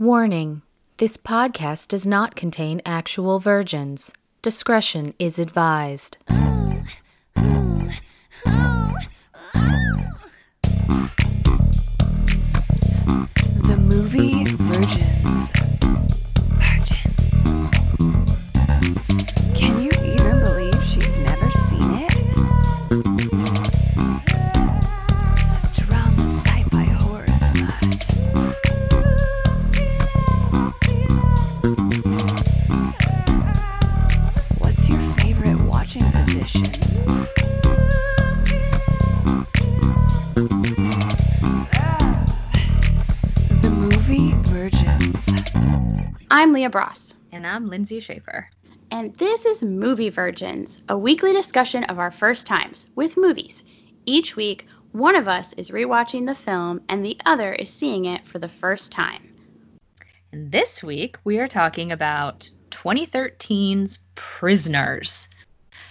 Warning this podcast does not contain actual virgins. Discretion is advised. I'm Bross, And I'm Lindsay Schaefer. and this is Movie Virgins, a weekly discussion of our first times with movies. Each week, one of us is rewatching the film and the other is seeing it for the first time. And this week we are talking about 2013's Prisoners.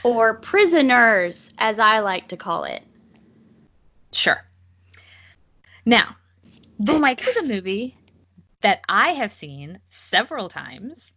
Or prisoners, as I like to call it. Sure. Now, this Oh my is a movie that I have seen several times.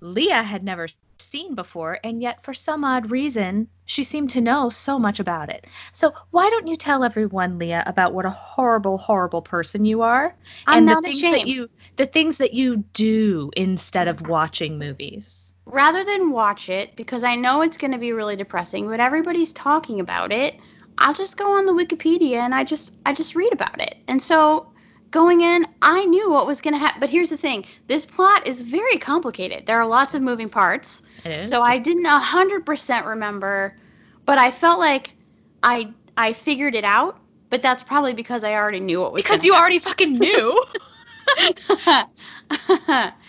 Leah had never seen before, and yet for some odd reason, she seemed to know so much about it. So, why don't you tell everyone, Leah, about what a horrible, horrible person you are I'm and not the things ashamed. that you the things that you do instead of watching movies? Rather than watch it, because I know it's going to be really depressing, but everybody's talking about it, I'll just go on the Wikipedia and I just I just read about it. And so going in, I knew what was going to happen. But here's the thing: this plot is very complicated. There are lots of moving parts. So I didn't a hundred percent remember, but I felt like I I figured it out. But that's probably because I already knew what was because you already fucking knew.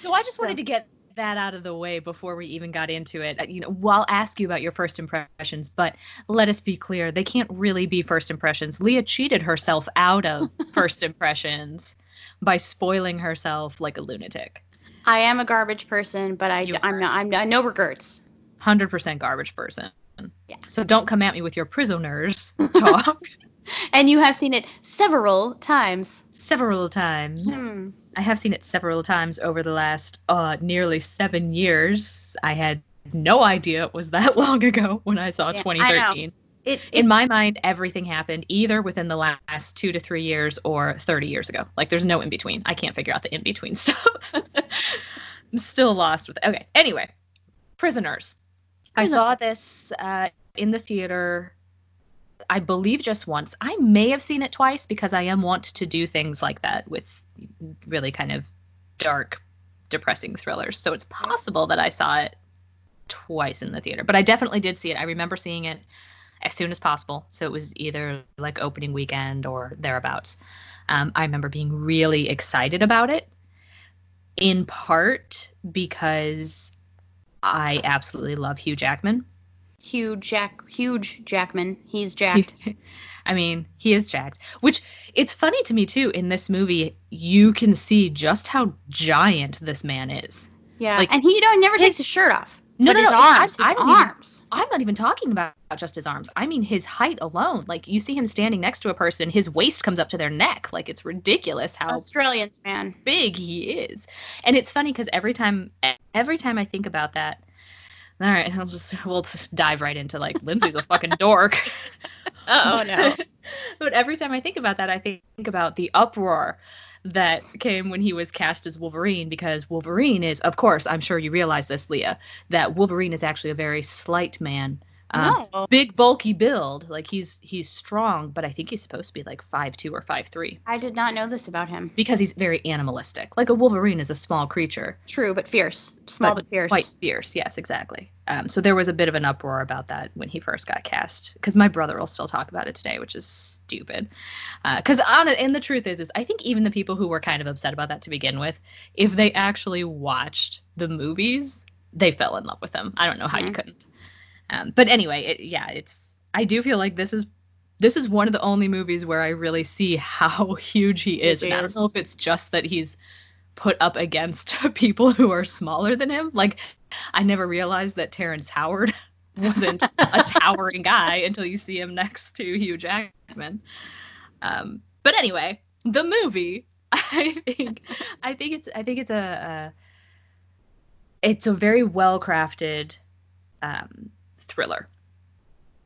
So I just So- wanted to get that out of the way before we even got into it. Uh, You know, well, I'll ask you about your first impressions, but let us be clear, they can't really be first impressions. Leah cheated herself out of first impressions by spoiling herself like a lunatic. I am a garbage person, but I You I'm are. not I'm not, no regrets. 100% garbage person. Yeah. So don't come at me with your prisoners talk And you have seen it several times. Several times. Hmm. I have seen it several times over the last uh, nearly seven years. I had no idea it was that long ago when I saw Yeah, I know. 2013. It, In my mind, everything happened either within the last two to three years or 30 years ago. Like there's no in between. I can't figure out the in between stuff. I'm still lost with. Okay. Anyway, prisoners. I saw this uh, in the theater. I believe just once. I may have seen it twice because I am wont to do things like that with really kind of dark, depressing thrillers. So it's possible that I saw it twice in the theater, but I definitely did see it. I remember seeing it as soon as possible. So it was either like opening weekend or thereabouts. Um, I remember being really excited about it, in part because I absolutely love Hugh Jackman. Huge Jack huge Jackman. He's jacked. I mean, he is jacked. Which it's funny to me too. In this movie, you can see just how giant this man is. Yeah. Like, and he you know never his- takes his shirt off. No, but no, his no, arms, I his don't even- arms. I'm not even talking about just his arms. I mean his height alone. Like you see him standing next to a person, his waist comes up to their neck. Like it's ridiculous how Australians, man. big he is. And it's funny because every time every time I think about that, all right, I'll just we'll just dive right into like Lindsay's a fucking dork. Oh, no. but every time I think about that, I think about the uproar that came when he was cast as Wolverine because Wolverine is, of course, I'm sure you realize this, Leah, that Wolverine is actually a very slight man. Um, no. Big bulky build, like he's he's strong, but I think he's supposed to be like five two or five three I did not know this about him. because he's very animalistic. Like a Wolverine is a small creature, True, but fierce. Small but, fierce. quite fierce. Yes, exactly. Um, so there was a bit of an uproar about that when he first got cast, because my brother will still talk about it today, which is stupid. Because on it, and the truth is, is I think even the people who were kind of upset about that to begin with, if they actually watched the movies, they fell in love with him. I don't know how you Mhm. couldn't. Um, but anyway, it, yeah, it's. I do feel like this is this is one of the only movies where I really see how huge he is. And I don't know if it's just that he's put up against people who are smaller than him. Like, I never realized that Terrence Howard wasn't a towering guy until you see him next to Hugh Jackman. Um, but anyway, the movie I think I think it's I think it's a, a it's a very well crafted um, thriller.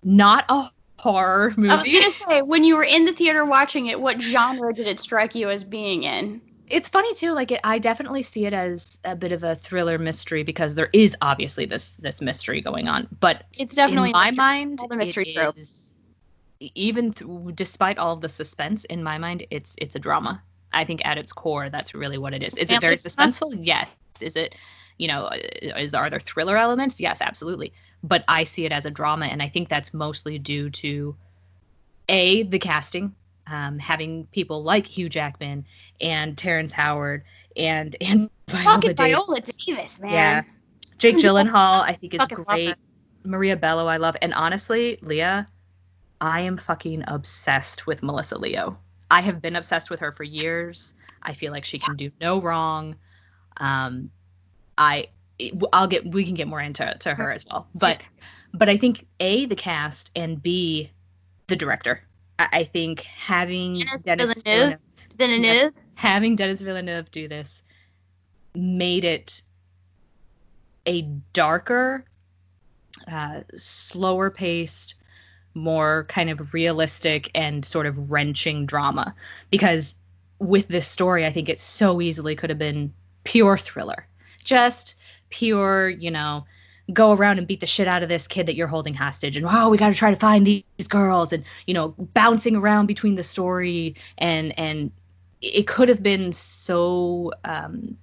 Not a horror movie. I was gonna say, when you were in the theater watching it, what genre did it strike you as being in? it's funny too like it, i definitely see it as a bit of a thriller mystery because there is obviously this this mystery going on but It's definitely in my mystery- mind all the mystery it trope. is- even th- despite all of the suspense in my mind it's it's a drama i think at its core that's really what it is is it very Family drama? suspenseful yes is it you know uh, is are there thriller elements yes absolutely but i see it as a drama and i think that's mostly due to a the casting um, having people like Hugh Jackman and Terrence Howard and and Viola. Viola Davis, man. Yeah. Jake Gyllenhaal, I think is Fucking great. Maria Bello, I love. And honestly, Leah, I am fucking obsessed with Melissa Leo. I have been obsessed with her for years. I feel like she can do no wrong. Um, I, I'll get, we can get more into to her as well. But, but I think a the cast and b the director. I, I think having Denis Denis Villeneuve. Villeneuve having Denis Villeneuve do this made it a darker, uh, slower paced, more kind of realistic and sort of wrenching drama. Because with this story, I think it so easily could have been pure thriller. Just pure, you know, go around and beat the shit out of this kid that you're holding hostage and oh we got to try to find these girls and you know bouncing around between the story and and it could have been so um,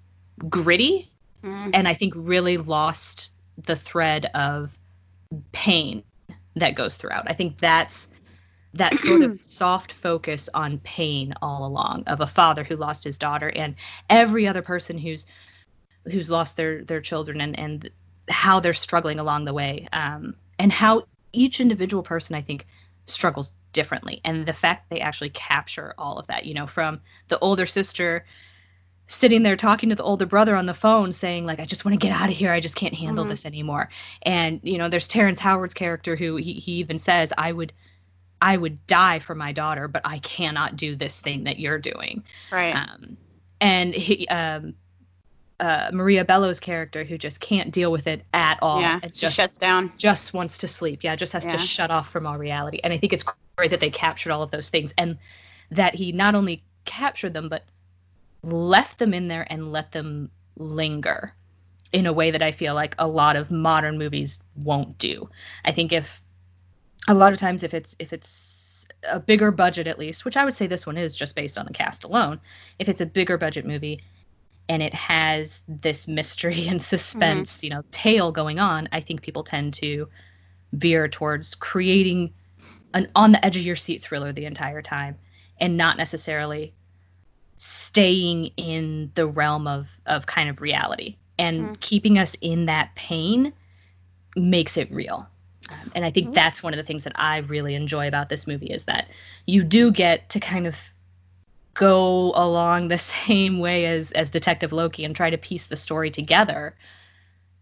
gritty Mm. and I think really lost the thread of pain that goes throughout. I think that's that sort of soft focus on pain all along of a father who lost his daughter and every other person who's who's lost their their children and and how they're struggling along the way um, and how each individual person I think struggles differently and the fact they actually capture all of that you know from the older sister sitting there talking to the older brother on the phone saying like i just want to get out of here i just can't handle Mhm. this anymore and you know there's terrence howard's character who he, he even says i would i would die for my daughter but i cannot do this thing that you're doing Right. um, and he um uh, Maria Bello's character who just can't deal with it at all yeah. and She just shuts down. just wants to sleep. Yeah, just has Yeah. to shut off from all reality. And I think it's great that they captured all of those things and that he not only captured them but left them in there and let them linger in a way that I feel like a lot of modern movies won't do. I think if a lot of times if it's if it's a bigger budget at least, which I would say this one is just based on the cast alone, if it's a bigger budget movie and it has this mystery and suspense, you know, tale going on, I think people tend to veer towards creating an on the edge of your seat thriller the entire time and not necessarily staying in the realm of of kind of reality and Mhm. keeping us in that pain makes it real um, and i think Mhm. that's one of the things that i really enjoy about this movie is that you do get to kind of go along the same way as as detective loki and try to piece the story together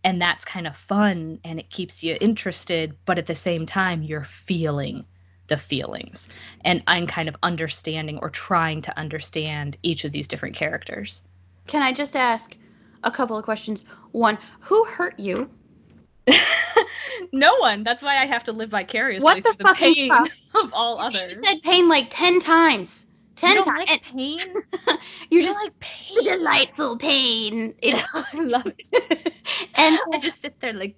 and that's kind of fun and it keeps you interested but at the same time you're feeling the feelings and i'm kind of understanding or trying to understand each of these different characters Can I just ask a couple of questions? One, who hurt you? no one that's why i have to live vicariously What the through the pain fuck? of all others. You said pain like ten times. Ten you times. like pain You're You just like pain delightful pain. It's, i love it and i just sit there like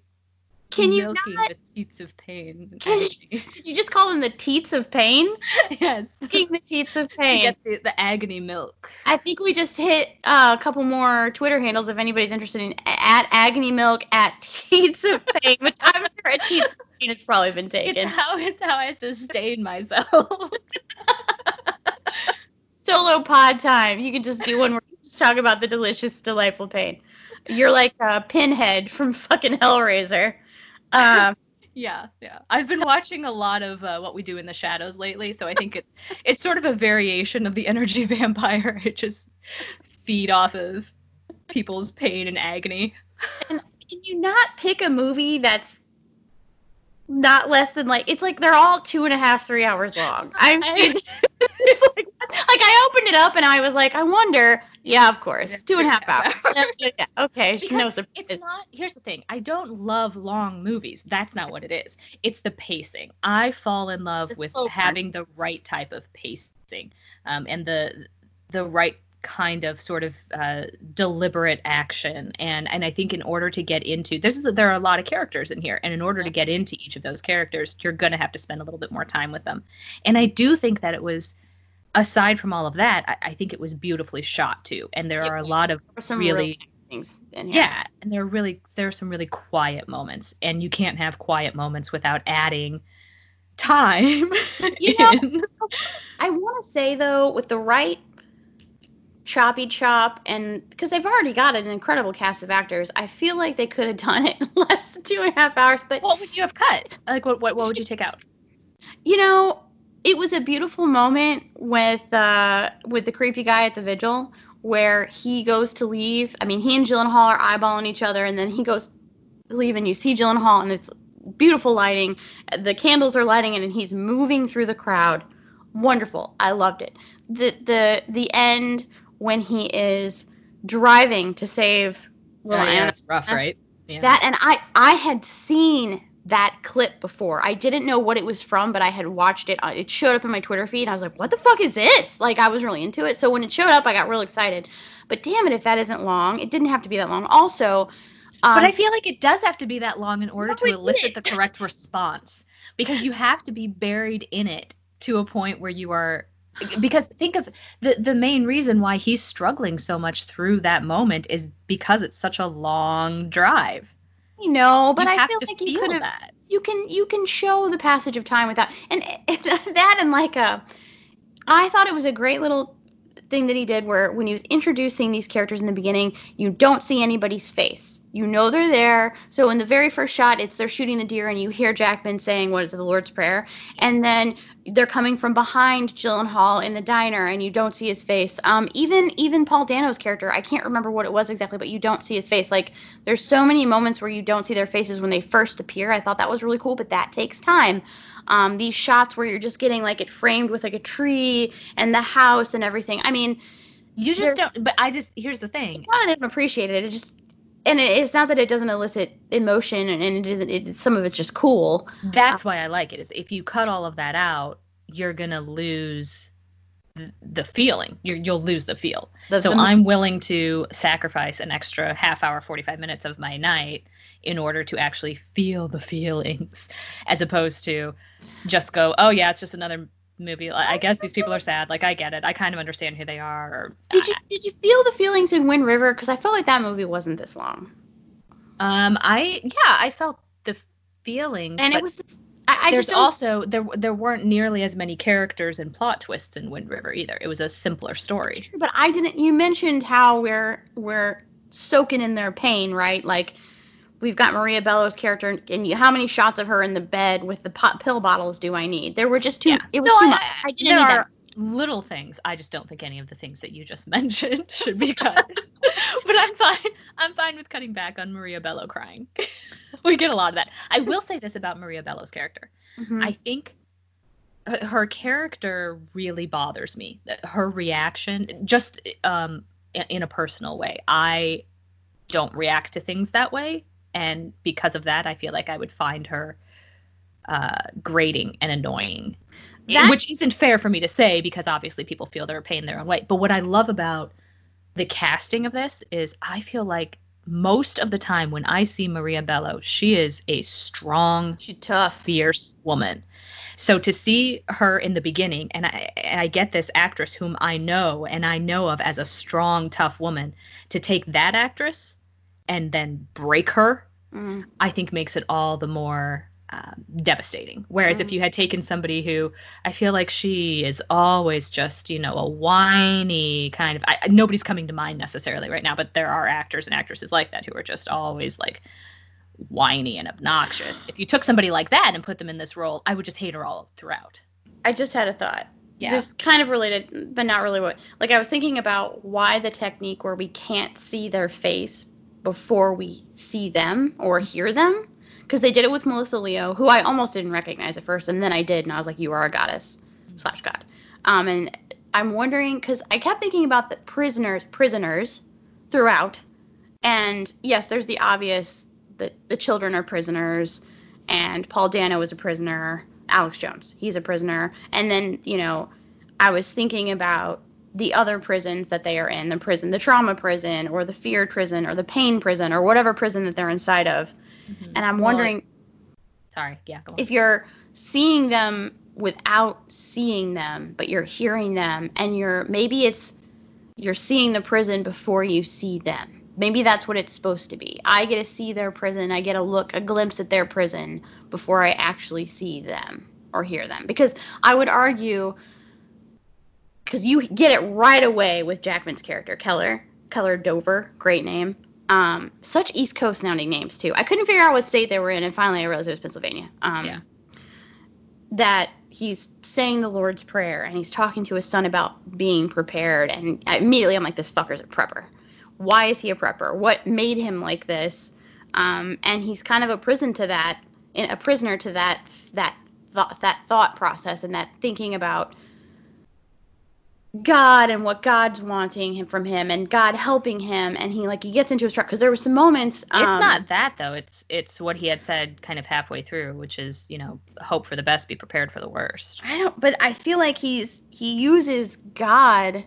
can you not? the teats of pain Can Did you just call them the teats of pain? yes the teats of you pain. get the, the agony milk I think we just hit uh, a couple more Twitter handles if anybody's interested in at agony milk at teats of pain, which I'm sure at teats of pain it's probably been taken. it's how it's how i sustain myself Solo pod time. You can just do one where you just talk about the delicious, delightful pain. You're like a pinhead from fucking Hellraiser. Um, Yeah, yeah. I've been watching a lot of uh, what we do in the shadows lately, so I think it's it's sort of a variation of the energy vampire. It just feed off of people's pain and agony. And can you not pick a movie that's not less than like it's like they're all two and a half, three hours long. I mean, it's like like I opened it up and I was like, I wonder. Yeah, of course, Yeah, two and a two half and a half hours. yeah, okay, Because no surprise. it's not here's the thing i don't love long movies that's not what it is it's the pacing i fall in love The with burn. having the right type of pacing um, and the the right kind of sort of uh, deliberate action. And and i think in order to get into this is there are a lot of characters in here. And in order to get into each of those characters you're going to have to spend a little bit more time with them. And i do think that it was aside from all of that i, I think it was beautifully shot too. And there are a lot of really really things in here. yeah, and there are really there are some really quiet moments, and you can't have quiet moments without adding time. You know- I want to say though, with the right choppy chop, and because they've already got an incredible cast of actors, I feel like they could have done it in less than two and a half hours. But what would you have cut? Like what what what would you take out? you know, it was a beautiful moment with uh with the creepy guy at the vigil where he goes to leave. I mean, he and Gyllenhaal are eyeballing each other, and then he goes to leave, and you see Gyllenhaal, and it's beautiful lighting. The candles are lighting, and he's moving through the crowd. Wonderful. I loved it. The the the end when he is driving to save little Oh, yeah, that's rough, right? Yeah. That and I I had seen that clip before. I didn't know what it was from, but I had watched it. uh, It showed up in my Twitter feed. And I was like, "What the fuck is this?" Like I was really into it. So when it showed up, I got real excited. But damn it, if that isn't long, it didn't have to be that long. Also, um, but I feel like it does have to be that long in order No, to elicit the didn't. correct response because you have to be buried in it to a point where you are because think of the the main reason why he's struggling so much through that moment is because it's such a long drive. you know, but you I feel like you could have you can you can show the passage of time without and, and that and like a i thought it was a great little thing that he did where when he was introducing these characters in the beginning you don't see anybody's face. You know they're there. So in the very first shot it's they're shooting the deer and you hear jackman saying what is it the lord's prayer? And then they're coming from behind Gyllenhaal in the diner and you don't see his face um even even paul dano's character i can't remember what it was exactly but you don't see his face like there's so many moments where you don't see their faces when they first appear. I thought that was really cool, but that takes time. Um, these shots where you're just getting like it framed with like a tree and the house and everything. I mean, You just don't. But I just here's the thing. it's not that I didn't appreciate it. It just and it's not that it doesn't elicit emotion and, it isn't. It, some of it's just cool. That's why I like it. Is if you cut all of that out, you're gonna lose the feeling. You're, you'll lose the feel. The- so I'm willing to sacrifice an extra half hour, 45 minutes of my night in order to actually feel the feelings, as opposed to just go, oh yeah, it's just another movie. I I guess these people are sad. Like I get it. I kind of understand who they are. Or, Did you did you feel the feelings in Wind River? Because I felt like that movie wasn't this long, um, I yeah, I felt the feelings. and it was. This, I, I there's just also there there weren't nearly as many characters and plot twists in Wind River either. It was a simpler story. but I didn't. You mentioned how we're we're soaking in their pain, right? Like we've got Maria Bello's character, and you, how many shots of her in the bed with the pot, pill bottles do I need? There were just too. Yeah. It was No, too I- much. I- didn't there need are that. little things. I just don't think any of the things that you just mentioned should be cut. but I'm fine. I'm fine with cutting back on Maria Bello crying. we get a lot of that. I will say this about Maria Bello's character. Mhm. I think her- her character really bothers me. Her reaction, just um, in a personal way, I don't react to things that way, and because of that, I feel like I would find her uh, grating and annoying. That- Which isn't fair for me to say because obviously people feel their pain their own way. But what I love about the casting of this is I feel like most of the time when I see Maria Bello, she is a strong, She's tough. fierce woman. So to see her in the beginning, and I, and I get this actress whom I know and I know of as a strong, tough woman, to take that actress and then break her, Mm. I think makes it all the more um, devastating. Whereas if Mm. you had taken somebody who I feel like she is always just, you know, a whiny kind of, I- nobody's coming to mind necessarily right now, but there are actors and actresses like that who are just always like whiny and obnoxious. If you took somebody like that and put them in this role, I would just hate her all throughout. I just had a thought. Yeah. Just kind of related, but not really what. Like I was thinking about why the technique where we can't see their face before we see them or hear them, because they did it with Melissa Leo, who I almost didn't recognize at first, and then I did, and I was like, "You are a goddess slash god." Um, and I'm wondering because I kept thinking about the prisoners, prisoners, throughout, and yes, there's the obvious that the children are prisoners, and Paul Dano is a prisoner. Alex Jones, he's a prisoner, and then you know, I was thinking about the other prisons that they are in, the prison, the trauma prison, or the fear prison, or the pain prison, or whatever prison that they're inside of, mm-hmm. and I'm Well, wondering Sorry. Yeah. If you're seeing them without seeing them, but you're hearing them, and you're maybe it's you're seeing the prison before you see them. Maybe that's what it's supposed to be. I get to see their prison. I get a look, a glimpse at their prison before I actually see them or hear them. Because I would argue, because you get it right away with Jackman's character, Keller, Keller Dover, great name. Um, such East Coast sounding names too. I couldn't figure out what state they were in, and finally I realized it was Pennsylvania. Um, Yeah. That he's saying the Lord's Prayer and he's talking to his son about being prepared, and immediately I'm like, this fucker's a prepper. Why is he a prepper? What made him like this? Um, and he's kind of a prison to that, a prisoner to that that thought, that thought process and that thinking about God and what God's wanting him from him and God helping him and he like he gets into his truck because there were some moments it's um, not that though. It's it's what he had said kind of halfway through, which is you know hope for the best, be prepared for the worst. I don't but I feel like he's he uses God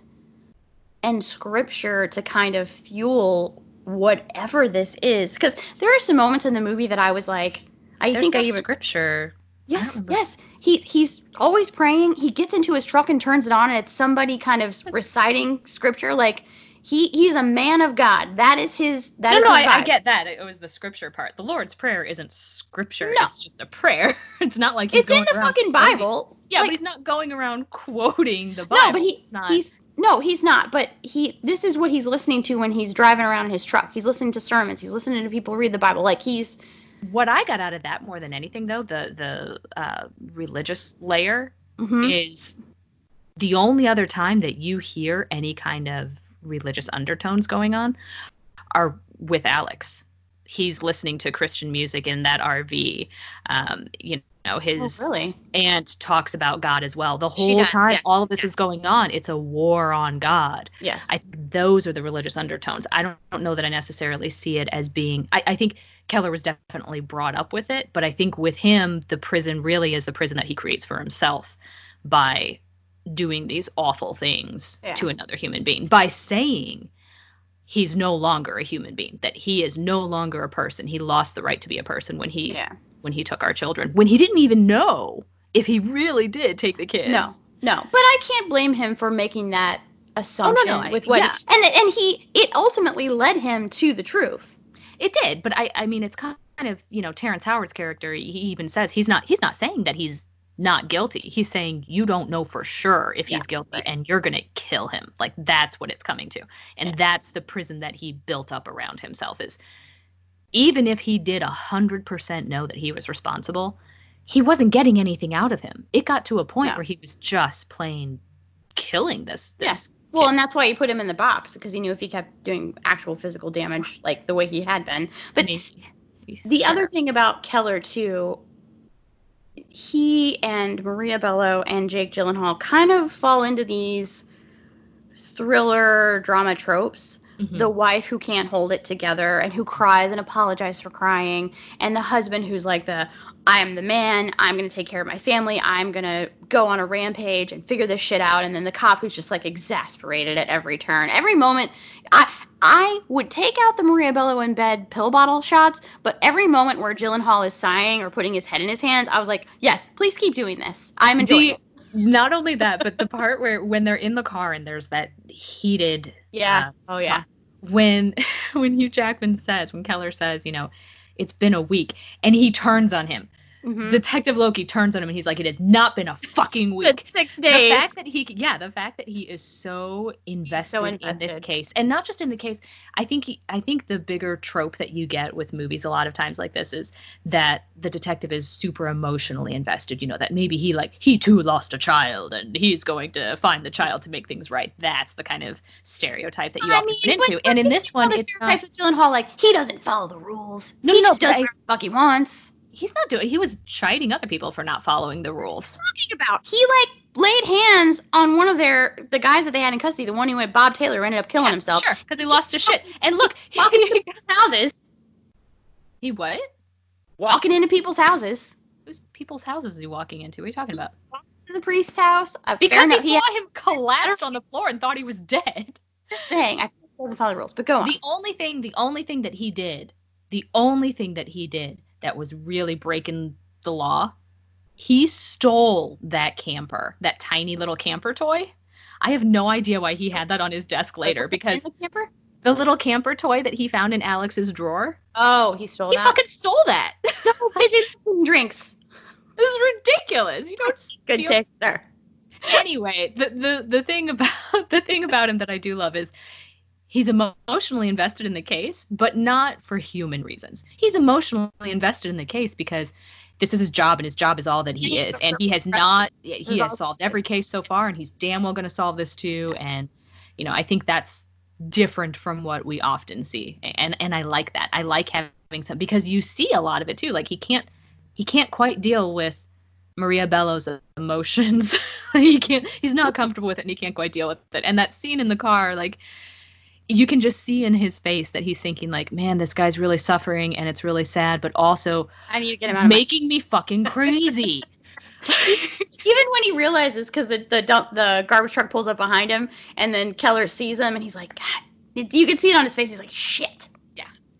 and scripture to kind of fuel whatever this is because there are some moments in the movie that I was like I There's think no I even scripture. Yes, yes. He's he's always praying. He gets into his truck and turns it on, and it's somebody kind of reciting scripture. Like he he's a man of God. That is his. That no, is no, I, I get that. It was the scripture part. The Lord's Prayer isn't scripture. No. It's just a prayer. It's not like he's It's in the fucking quoting- Bible. Yeah, Like, but he's not going around quoting the Bible. no, but he not, he's no, he's not. But he this is what he's listening to when he's driving around in his truck. He's listening to sermons. He's listening to people read the Bible. Like he's what I got out of that more than anything though, the the uh, religious layer mhm. is the only other time that you hear any kind of religious undertones going on are with Alex. He's listening to Christian music in that RV. Um, you know, oh, his really. aunt talks about God as well. The whole time yes, all of this is going on, it's a war on God. Yes. I think those are the religious undertones. I don't, don't know that I necessarily see it as being. I, I think Keller was definitely brought up with it, but I think with him, the prison really is the prison that he creates for himself by doing these awful things Yeah. to another human being, by saying he's no longer a human being, that he is no longer a person. He lost the right to be a person when he yeah. When he took our children, when he didn't even know if he really did take the kids. No, no, but I can't blame him for making that oh, assumption I- with what, yeah. and and he it ultimately led him to the truth. It did, but I I mean it's kind of, you know, Terrence Howard's character, he even says he's not he's not saying that he's not guilty. He's saying you don't know for sure if he's guilty right. and you're going to kill him. Like that's what it's coming to. And Yeah. that's the prison that he built up around himself is even if he did a 100% know that he was responsible, he wasn't getting anything out of him. It got to a point No. where he was just plain killing this Yeah. Well, and that's why he put him in the box because he knew if he kept doing actual physical damage like the way he had been. But I mean, the other thing about Keller too, he and Maria Bello and Jake Gyllenhaal kind of fall into these thriller drama tropes. The mm-hmm. wife who can't hold it together and who cries and apologizes for crying and the husband who's like the i am the man i'm going to take care of my family i'm going to go on a rampage and figure this shit out and then the cop who's just like exasperated at every turn. Every moment i i would take out the maria bello in bed pill bottle shots but every moment where gyllenhaal is sighing or putting his head in his hands i was like yes please keep doing this. I'm enjoying The- not only that, but the part where when they're in the car and there's that heated yeah uh, oh yeah when when Hugh Jackman says when Keller says, you know, it's been a week and he turns on him. Mhm. Detective Loki turns on him and he's like, it has not been a fucking week. six days. The fact that he, yeah, the fact that he is so invested, in this case, and not just in the case. I think he, I think the bigger trope that you get with movies a lot of times like this is that the detective is super emotionally invested. You know that maybe he like he too lost a child and he's going to find the child to make things right. That's the kind of stereotype that you I often mean, into. And in this one, it's not, of Gyllenhaal, like he doesn't follow the rules. No, he no, just does I- whatever the fuck he wants. He's not doing. He was chiding other people for not following the rules. Talking about he like laid hands on one of their the guys that they had in custody, the one who went Bob Taylor ended up killing Yeah, himself. Sure, because he lost his shit. And look, Walking into people's houses, he what? walking into people's houses. Whose people's houses is he walking into? What are you talking about? To the priest's house. Uh, Because enough, he he saw him collapsed on the floor and thought he was dead. Dang, I think it doesn't follow the rules. But go on. The only thing, the only thing that he did, the only thing that he did that was really breaking the law, he stole that camper, that tiny little camper toy. I have no idea why he had that on his desk later because the camper. the little camper toy that he found in Alex's drawer, Oh, he stole he that. fucking stole that. Double digit drinks. this is ridiculous. You don't Good steal take there. anyway, the, the the thing about the thing about him that I do love is he's emotionally invested in the case, but not for human reasons. He's emotionally invested in the case because this is his job and his job is all that he is and he has not he has solved every case so far and he's damn well going to solve this too and you know, I think that's different from what we often see. And and I like that. I like having some because you see a lot of it too. Like he can't he can't quite deal with Maria Bello's emotions. he can't he's not comfortable with it and he can't quite deal with it. And that scene in the car, like you can just see in his face that he's thinking like, man, this guy's really suffering and it's really sad, but also I need to get him it's out of my making me fucking crazy. Even when he realizes, because the the dump, the garbage truck pulls up behind him, and then Keller sees him, and he's like, God, you can see it on his face. He's like, shit. Yeah.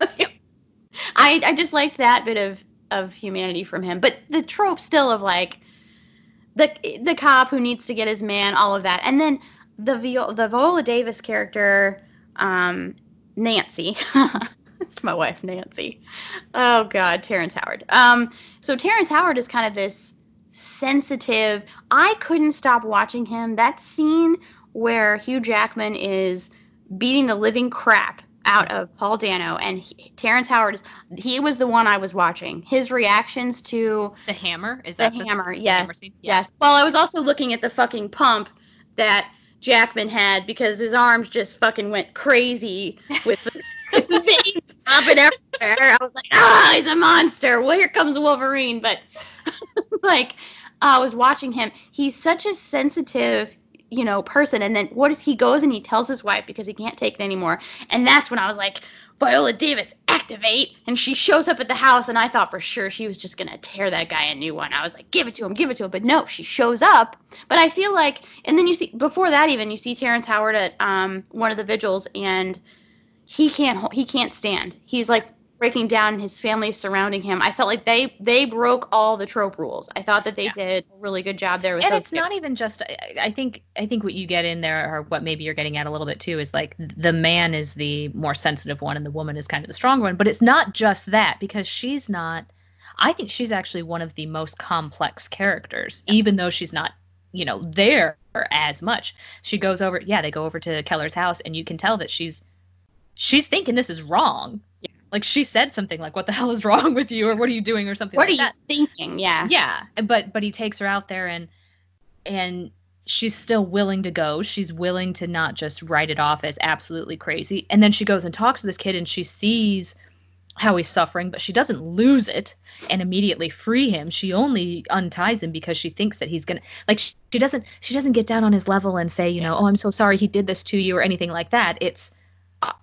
I I just liked that bit of of humanity from him, but the trope still of like the the cop who needs to get his man, all of that, and then the Vio- the Viola Davis character, um, Nancy. It's my wife, Nancy. Oh God, Terrence Howard. Um, so Terrence Howard is kind of this sensitive. I couldn't stop watching him. That scene where Hugh Jackman is beating the living crap out of Paul Dano and he, Terrence Howard is he was the one I was watching. His reactions to the hammer is the that hammer, the yes, hammer scene? Yeah. yes. Well, I was also looking at the fucking pump that Jackman had because his arms just fucking went crazy with the, veins popping everywhere. I was like, ah, he's a monster. Well, here comes Wolverine. But like, I was watching him. He's such a sensitive, you know, person. And then what does he goes and he tells his wife because he can't take it anymore. And that's when I was like, Viola Davis, activate. And she shows up at the house, and I thought for sure she was just going to tear that guy a new one. I was like, give it to him, give it to him. But no, she shows up. But I feel like, and then you see, before that even, you see Terrence Howard at um, one of the vigils, and he can't, he can't stand. He's like breaking down, and his family surrounding him. I felt like they, they broke all the trope rules. I thought that they Yeah. did a really good job there with and those it's not even just I- i think i think what you get in there or what maybe you're getting at a little bit too is like the man is the more sensitive one and the woman is kind of the stronger one but it's not just that because she's not i think she's actually one of the most complex characters even though she's not you know there as much she goes over yeah they go over to keller's house and you can tell that she's she's thinking this is wrong like she said something like what the hell is wrong with you? or what are you doing? or something What like are that. you thinking? Yeah. yeah. But but he takes her out there and and she's still willing to go. She's willing to not just write it off as absolutely crazy. And then she goes and talks to this kid and she sees how he's suffering but she doesn't lose it and immediately free him. She only unties him because she thinks that he's gonna like she, she doesn't she doesn't get down on his level and say you know oh i'm so sorry he did this to you or anything like that. It's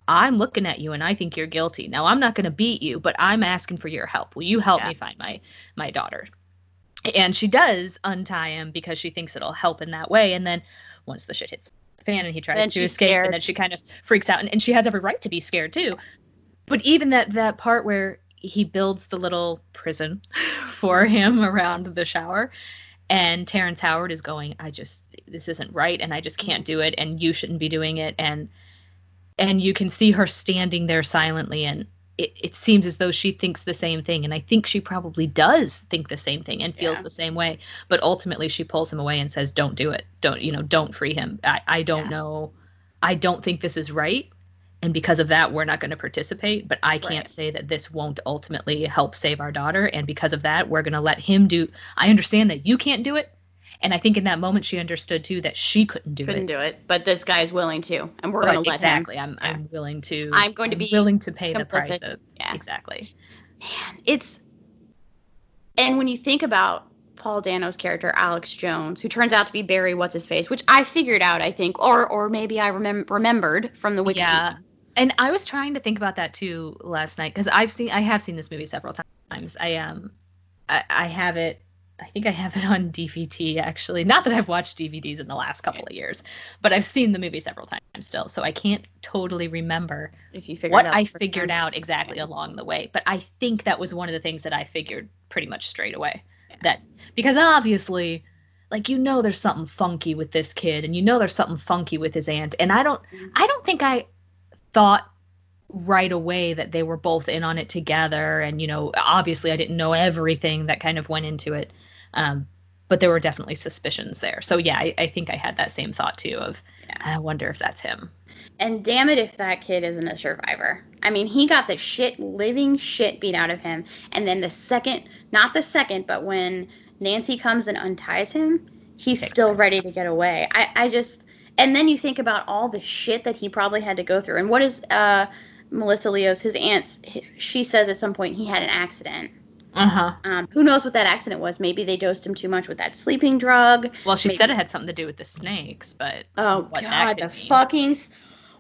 I'm looking at you and I think you're guilty. Now I'm not going to beat you, but I'm asking for your help. Will you help Yeah. me find my my daughter? And she does untie him because she thinks it'll help in that way. And then once the shit hits the fan and he tries Then to escape, scared. and then she kind of freaks out, and, and she has every right to be scared too. But even that that part where he builds the little prison for him around the shower, and Terrence Howard is going, I just this isn't right, and I just can't mm-hmm. do it, and you shouldn't be doing it, and and you can see her standing there silently and it, it seems as though she thinks the same thing and i think she probably does think the same thing and feels Yeah. the same way but ultimately she pulls him away and says don't do it don't you know don't free him i, I don't Yeah. know i don't think this is right and because of that we're not going to participate but i can't Right. say that this won't ultimately help save our daughter and because of that we're going to let him do i understand that you can't do it and i think in that moment she understood too that she couldn't do it. Couldn't do it, but this guy's willing to, and we're Right, gonna let exactly. him. I'm I'm willing to. I'm going to be willing to pay the price of Yeah. exactly. Man, it's and when you think about Paul Dano's character Alex Jones, who turns out to be Barry what's his face, which I figured out I think, or or maybe I remem- remembered from the wiki. Yeah. And I was trying to think about that too last night because I've seen I have seen this movie several times. I um I, I have it I think I have it on DVD actually. Not that I've watched DVDs in the last couple of years, but I've seen the movie several times still, so I can't totally remember If you figured what out I figured time. out exactly along the way. But I think that was one of the things that I figured pretty much straight away. That because obviously, like you know, there's something funky with this kid, and you know there's something funky with his aunt, and I don't, Mhm. I don't think I thought right away that they were both in on it together, and you know, obviously I didn't know everything that kind of went into it. Um, but there were definitely suspicions there. So yeah, I, I think I had that same thought too of Yeah. I wonder if that's him. And damn it if that kid isn't a survivor. I mean, he got the shit, living shit beat out of him. And then the second, not the second, but when Nancy comes and unties him, he's Takes still place. ready to get away. I, I just, and then you think about all the shit that he probably had to go through. And what is uh, Melissa Leo's, his aunt's, she says at some point he had an accident. Uh huh. Um, who knows what that accident was? Maybe they dosed him too much with that sleeping drug. Well, she Maybe. said it had something to do with the snakes, but Oh God, the mean. fucking!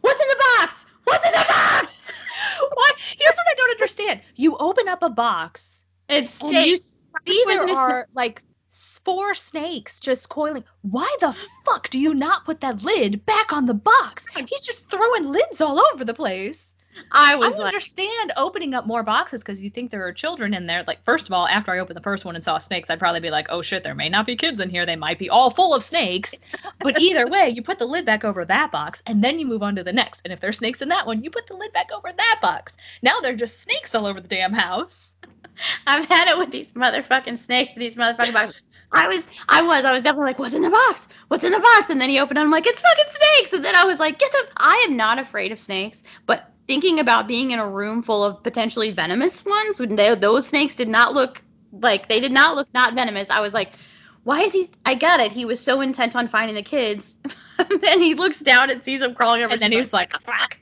What's in the box? What's in the box? what? Here's what I don't understand. You open up a box It's and you snakes. see there are like four snakes just coiling. Why the fuck do you not put that lid back on the box? He's just throwing lids all over the place. I I was don't like, understand opening up more boxes because you think there are children in there. Like, first of all, after I opened the first one and saw snakes, I'd probably be like, oh shit, there may not be kids in here. They might be all full of snakes. But either way, you put the lid back over that box and then you move on to the next. And if there's snakes in that one, you put the lid back over that box. Now they're just snakes all over the damn house. I've had it with these motherfucking snakes and these motherfucking boxes. I was, I was, I was definitely like, what's in the box? What's in the box? And then he opened it. I'm like, it's fucking snakes. And then I was like, get them. I am not afraid of snakes, but thinking about being in a room full of potentially venomous ones, when they, those snakes did not look like they did not look not venomous. I was like, why is he? I got it. He was so intent on finding the kids. then he looks down and sees them crawling over. And then just he's like, fuck.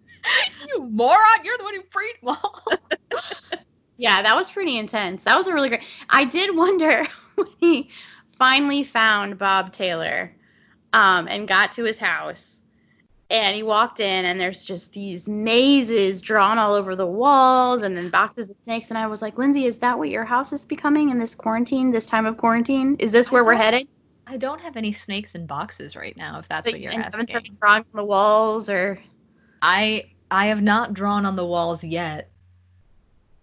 you moron, you're the one who freed them all. Yeah, that was pretty intense. That was a really great. I did wonder when he finally found Bob Taylor um, and got to his house. And he walked in, and there's just these mazes drawn all over the walls, and then boxes of snakes. And I was like, Lindsay, is that what your house is becoming in this quarantine, this time of quarantine? Is this where we're headed? I don't have any snakes in boxes right now, if that's Like, what you're and haven't asking. started drawing on the walls, or I I have not drawn on the walls yet.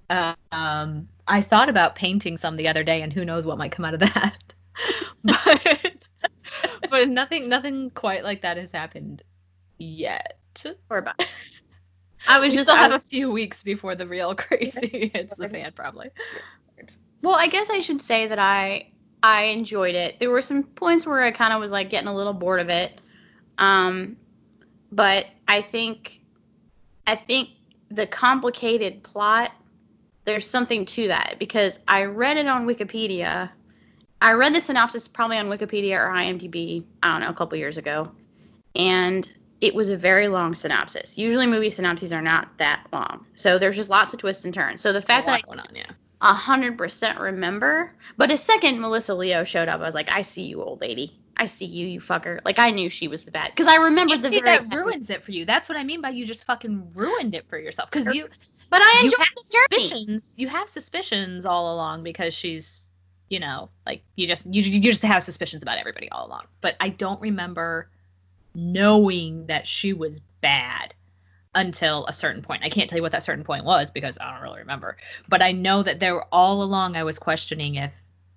Uh, um, I thought about painting some the other day, and who knows what might come out of that. but but nothing nothing quite like that has happened yet. or about. I was We just still have a few weeks before the real crazy hits the fan, probably. Well, I guess I should say that I I enjoyed it. There were some points where I kind of was like getting a little bored of it. Um but I think I think the complicated plot there's something to that because I read it on Wikipedia. I read the synopsis probably on Wikipedia or IMDb, I don't know, a couple years ago. And it was a very long synopsis. Usually movie synopses are not that long. So there's just lots of twists and turns. So the fact a that I lot going on, yeah. a hundred percent remember. But a second Melissa Leo showed up, I was like, I see you, old lady. I see you, you fucker. Like I knew she was the bad because I remember And the see, very that ruins it for you. That's what I mean by you just fucking ruined it for yourself. Because you But I you enjoyed have the journey. suspicions. You have suspicions all along because she's, you know, like you just you, you just have suspicions about everybody all along. But I don't remember knowing that she was bad until a certain point. I can't tell you what that certain point was because I don't really remember. But I know that there were all along I was questioning if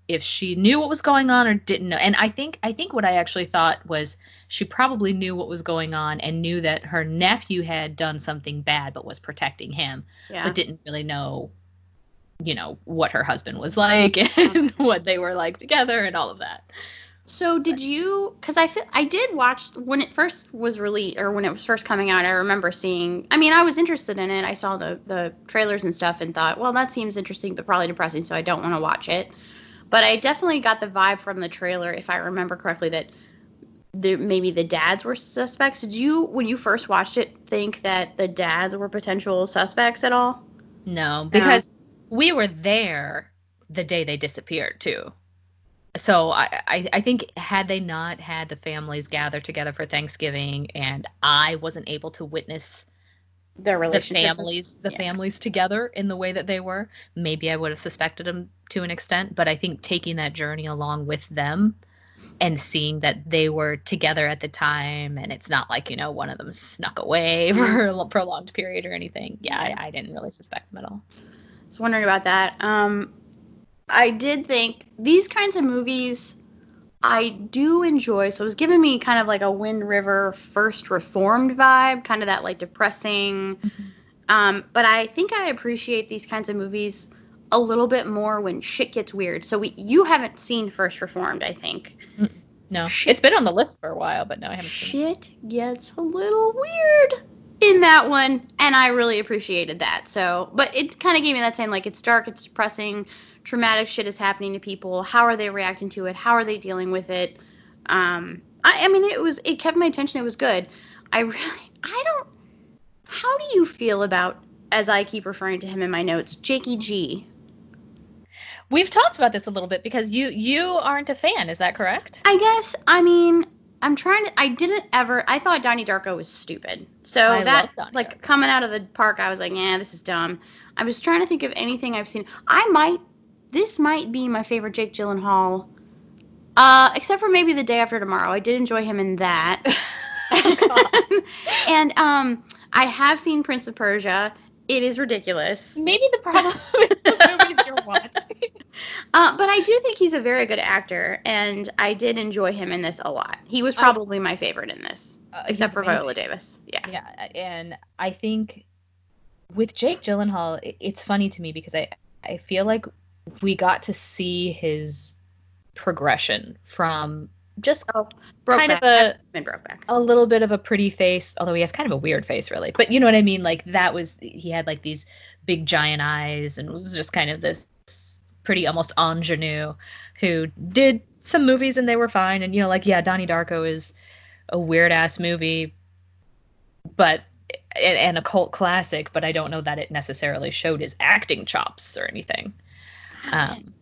if she knew what was going on or didn't know. And I think I think what I actually thought was she probably knew what was going on and knew that her nephew had done something bad but was protecting him Yeah. but didn't really know you know what her husband was like and mm-hmm. what they were like together and all of that So did you? Because I feel I did watch when it first was released or when it was first coming out. I remember seeing. I mean, I was interested in it. I saw the the trailers and stuff and thought, well, that seems interesting, but probably depressing, so I don't want to watch it. But I definitely got the vibe from the trailer, if I remember correctly, that the, maybe the dads were suspects. Did you, when you first watched it, think that the dads were potential suspects at all? no because um, we were there the day they disappeared too so I, I I think had they not had the families gather together for Thanksgiving and I wasn't able to witness Their the families the yeah. families together in the way that they were maybe i would have suspected them to an extent but i think taking that journey along with them and seeing that they were together at the time and it's not like you know one of them snuck away for a prolonged period or anything yeah I, I didn't really suspect them at all I was wondering about that. Um, I did think these kinds of movies I do enjoy. So it was giving me kind of like a Wind River First Reformed vibe, kind of that like depressing. Um, but I think I appreciate these kinds of movies a little bit more when shit gets weird. So we, you haven't seen First Reformed, I think. no Shit. it's been on the list for a while but no i haven't seen it Shit gets a little weird in that one, and I really appreciated that. So, but it kind of gave me that same like it's dark, it's depressing, traumatic shit is happening to people. How are they reacting to it? How are they dealing with it? Um, I, I mean, it was it kept my attention. It was good. I really, I don't. How do you feel about, as I keep referring to him in my notes, Jakey G? we've talked about this a little bit because you you aren't a fan is that correct I guess. I mean, I'm trying to. I didn't ever. I thought Donnie Darko was stupid. So I that, like, Darko. coming out of the park, I was like, yeah, this is dumb. I was trying to think of anything I've seen. I might. This might be my favorite Jake Gyllenhaal. Uh, except for maybe the day after tomorrow. I did enjoy him in that. Oh, and um, I have seen Prince of Persia. It is ridiculous. maybe the problem is the movies you're watching Uh, but I do think he's a very good actor, and I did enjoy him in this a lot. He was Oh. probably my favorite in this, Uh, except for amazing. Viola Davis. Yeah. Yeah, and I think with Jake Gyllenhaal, it's funny to me because I I feel like we got to see his progression from just Oh, kind of a a little bit of a pretty face, although he has kind of a weird face, really. But you know what I mean? Like that was he had like these big giant eyes and was just kind of this pretty almost ingenue who did some movies and they were fine. And you know, like yeah, Donnie Darko is a weird ass movie, but and a cult classic. But I don't know that it necessarily showed his acting chops or anything. Um,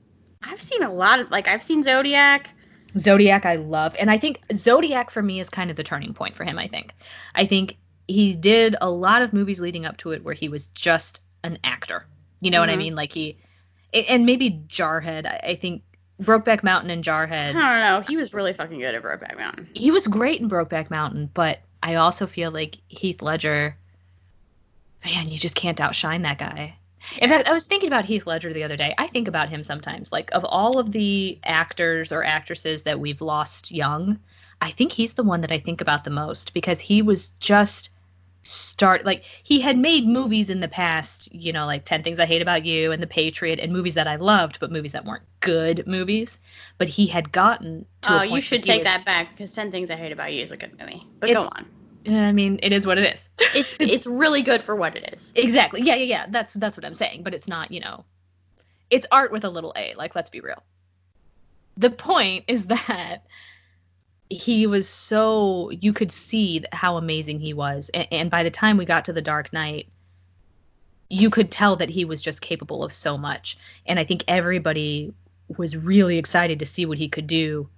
I've seen a lot of like I've seen Zodiac. Zodiac I love and I think Zodiac for me is kind of the turning point for him I think. I think he did a lot of movies leading up to it where he was just an actor. You know what I Mhm. mean? Like he and maybe Jarhead. I, I think Brokeback Mountain and Jarhead. I don't know. He was really fucking good at Brokeback Mountain. He was great in Brokeback Mountain, but I also feel like Heath Ledger man, you just can't outshine that guy. In fact, I was thinking about Heath Ledger the other day. I think about him sometimes. Like of all of the actors or actresses that we've lost young, I think he's the one that I think about the most because he was just start like he had made movies in the past, you know, like 10 Things I Hate About You and The Patriot and movies that I loved, but movies that weren't good movies. But he had gotten to a Oh, you should take that back because Ten Things I Hate About You is a good movie. But go on. I mean, it is what it is. It's it's really good for what it is. Exactly. Yeah, yeah, yeah. That's that's what I'm saying. But it's not, you know, it's art with a little a. Like, let's be real. The point is that he was so you could see how amazing he was, and, and by the time we got to the Dark Knight, you could tell that he was just capable of so much. And I think everybody was really excited to see what he could do.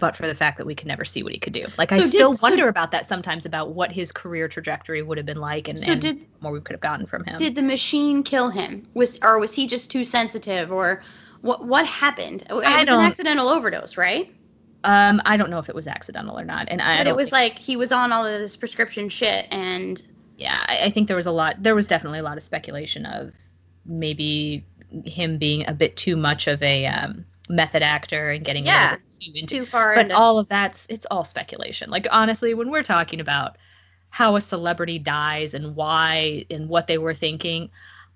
But for the fact that we could never see what he could do, like I So did- still so- wonder about that sometimes about what his career trajectory would have been like, and, So and did more we could have gotten from him. did the machine kill him? Was or was he just too sensitive or what what happened? It was an accidental overdose, right? um, I don't know if it was accidental or not, and I, I But it was like he was on all of this prescription shit and yeah, I, I think there was a lot. There was definitely a lot of speculation of maybe him being a bit too much of a um, method actor and getting Yeah, too into. too far But all of that's it's all speculation. Like honestly, when we're talking about how a celebrity dies and why and what they were thinking.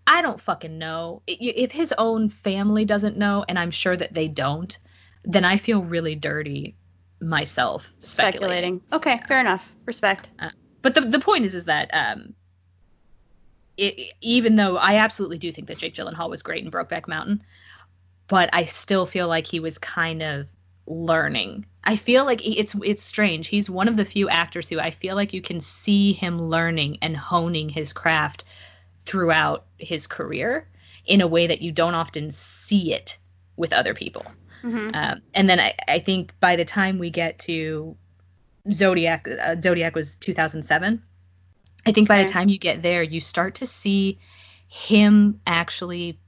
I don't fucking know. If his own family doesn't know, and I'm sure that they don't, then I feel really dirty myself speculating. speculating. Okay, fair enough. Respect. But the the point is is that um it, even though I absolutely do think that Jake Gyllenhaal was great in Brokeback Mountain, but I still feel like he was kind of learning. I feel like it's it's strange. He's one of the few actors who I feel like you can see him learning and honing his craft throughout his career in a way that you don't often see it with other people. Mhm. Um, and then I, I think by the time we get to Zodiac, uh, Zodiac was 2007. I think by the time you get there, you start to see him actually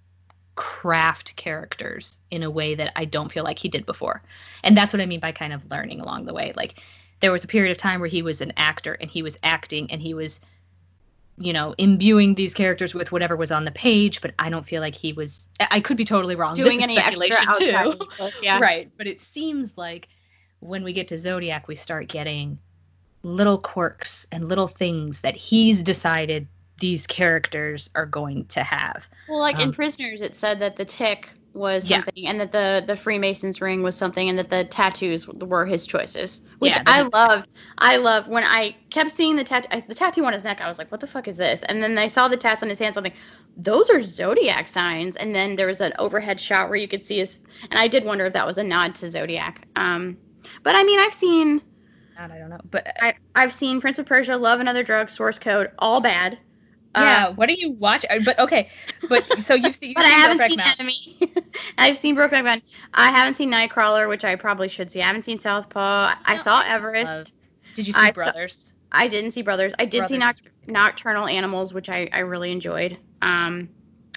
craft characters in a way that I don't feel like he did before. And that's what I mean by kind of learning along the way. Like there was a period of time where he was an actor and he was acting and he was you know imbuing these characters with whatever was on the page but i don't feel like he was i could be totally wrong Doing any speculation too of the book, yeah. right but it seems like when we get to zodiac we start getting little quirks and little things that he's decided these characters are going to have Well, like in Um, Prisoners, it said that the tick was Yeah. something, and that the the Freemason's ring was something, and that the tattoos were his choices, which Yeah, I loved. I loved when I kept seeing the tattoo, the tattoo on his neck. I was like, "What the fuck is this?" And then I saw the tats on his hands. I'm like, those are zodiac signs. And then there was an overhead shot where you could see his, and I did wonder if that was a nod to zodiac. Um, but I mean, I've seen, God, i don't know but I, I've seen Prince of Persia, Love and Other Drugs, Source Code, all bad. Yeah what do you watch Uh, but okay but so you've seen, you've but I haven't Brokeback seen Mountain. Enemy. I've seen Brokeback Mountain. I haven't seen Nightcrawler, which I probably should see. I haven't seen Southpaw. I saw Everest. love- did you see I saw- brothers I didn't see Brothers. I did see Noct- Nocturnal Animals, which I, I really enjoyed. Um,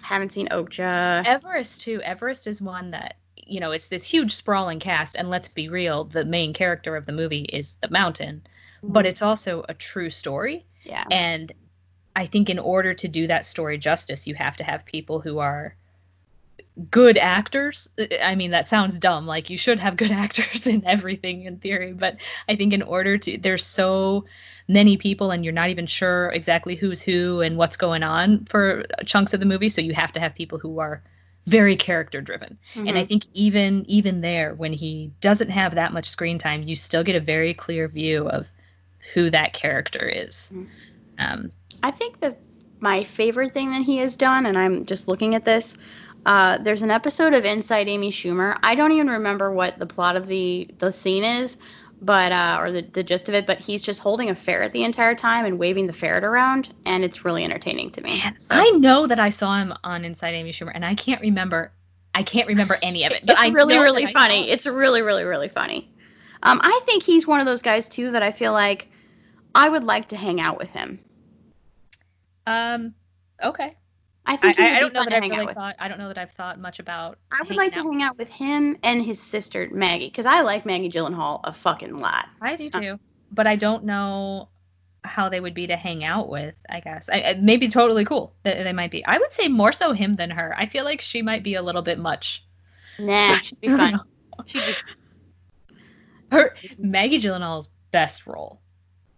haven't seen Okja. Everest too. Everest is one that you know it's this huge sprawling cast, and let's be real, the main character of the movie is the mountain, but it's also a true story. yeah. And I think in order to do that story justice, you have to have people who are good actors. I mean, that sounds dumb. Like you should have good actors in everything in theory, but I think in order to, there's so many people and you're not even sure exactly who's who and what's going on for chunks of the movie. So you have to have people who are very character driven. And I Mhm. think even even there, when he doesn't have that much screen time, you still get a very clear view of who that character is. Mhm. Um, I think that my favorite thing that he has done, and I'm just looking at this. Uh, there's an episode of Inside Amy Schumer. I don't even remember what the plot of the the scene is, but uh, or the, the gist of it. But he's just holding a ferret the entire time and waving the ferret around, and it's really entertaining to me. Man, So- I know that I saw him on Inside Amy Schumer, and I can't remember. I can't remember any of it. But it's I really really funny. It's really really really funny. Um, I think he's one of those guys too that I feel like I would like to hang out with him. Um, okay. I think I, I don't know that I've really thought. I don't know that I've thought much about. I would like to out. hang out with him and his sister Maggie because I like Maggie Gyllenhaal a fucking lot. I do too, but I don't know how they would be to hang out with. I guess I, maybe totally cool. They, they might be. I would say more so him than her. I feel like she might be a little bit much. Nah, she'd be fun. She'd be Her Maggie Gyllenhaal's best role.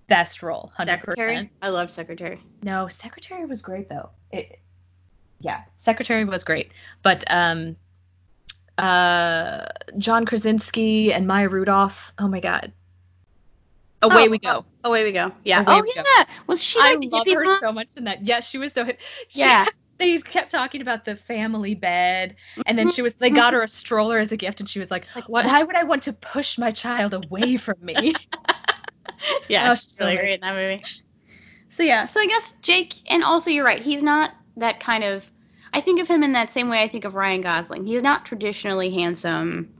Best role, hundred secretary. I love secretary. No, Secretary was great though. It, yeah, Secretary was great, but um, uh, John Krasinski and Maya Rudolph. Oh my God. Away Oh, we go. Away we go. Yeah. Away oh we go. yeah. Was she I like the love her so much in that. Yes, she was so. she- Yeah. they kept talking about the family bed, and then she was. They got her a stroller as a gift, and she was like, Like what? "Why would I want to push my child away from me?" yeah, Oh, she's so really great in that movie. so yeah, So I guess Jake, and also you're right. He's not that kind of. I think of him in that same way I think of Ryan Gosling. He's not traditionally handsome.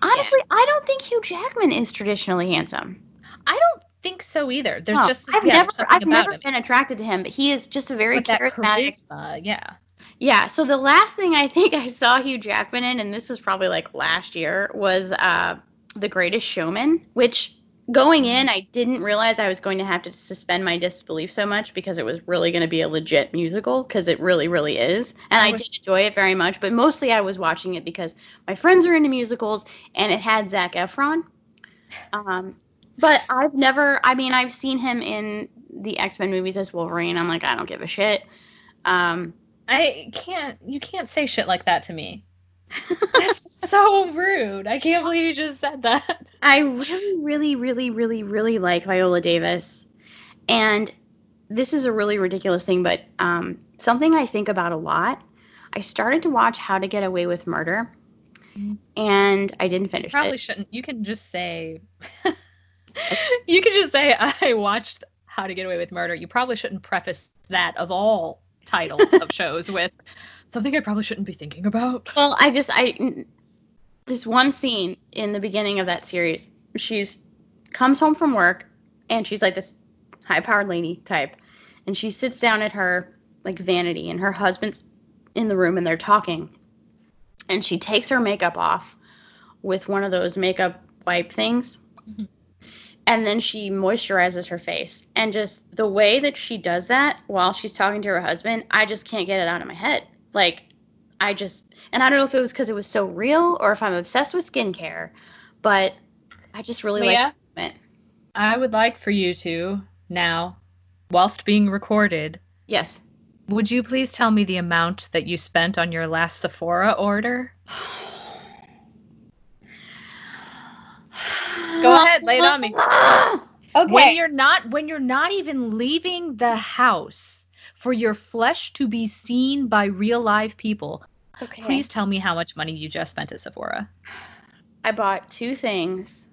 Honestly, I don't think Hugh Jackman is traditionally handsome. I don't think so either. There's No, just I've yeah, never, I've never him. been attracted to him, but he is just a very charismatic. charisma, yeah. Yeah. So the last thing I think I saw Hugh Jackman in, and this was probably like last year, was uh, The Greatest Showman, which going in I didn't realize I was going to have to suspend my disbelief so much because it was really going to be a legit musical because it really, really is, and I I, did enjoy it very much. But mostly I was watching it because my friends are into musicals, and it had Zac Efron. Um, but I've never. I mean, I've seen him in the X Men movies as Wolverine. I'm like, I don't give a shit. Um, I can't. You can't say shit like that to me. That's so rude. I can't believe you just said that. I really, really, really, really, really like Viola Davis. And this is a really ridiculous thing, but um, something I think about a lot. I started to watch How to Get Away with Murder, Mhm. and I didn't finish Probably it. shouldn't. You can just say. you can just say I watched How to Get Away with Murder. You probably shouldn't preface that of all titles of shows with something I probably shouldn't be thinking about. Well, I just I this one scene in the beginning of that series. She's comes home from work and she's like this high powered lady type. And she sits down at her like vanity and her husband's in the room and they're talking. And she takes her makeup off with one of those makeup wipe things. Mhm. And then she moisturizes her face. And just the way that she does that while she's talking to her husband, I just can't get it out of my head. Like, I just, and I don't know if it was because it was so real or if I'm obsessed with skincare, but I just really like it. I would like for you to now, whilst being recorded, Yes. would you please tell me the amount that you spent on your last Sephora order? Go ahead, lay it on me. okay. When you're not when you're not even leaving the house for your flesh to be seen by real live people, okay. please tell me how much money you just spent at Sephora. I bought two things,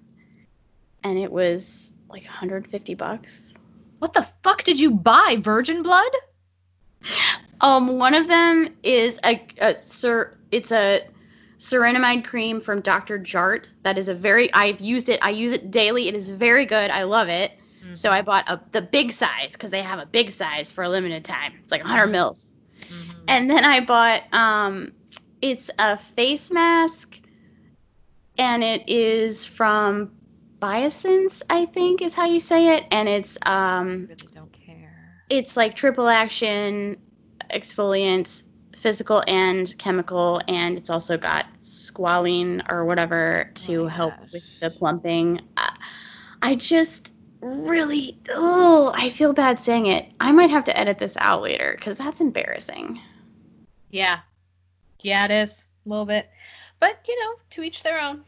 and it was like 150 bucks. What the fuck did you buy? Virgin blood? Um, one of them is a, a sir. It's a ceramide cream from Dr. Jart. That is a very. I've used it. I use it daily. It is very good. I love it. So I bought a, the big size because they have a big size for a limited time. It's like 100 mils. Mhm. And then I bought um it's a face mask and it is from Biossance, I think is how you say it. And it's I um really don't care. it's like triple action exfoliant, physical and chemical, and it's also got squalene or whatever to Oh help gosh. with the plumping. I, I just really oh I feel bad saying it. I might have to edit this out later because that's embarrassing. Yeah. Yeah, it is. A little bit. But, you know, to each their own.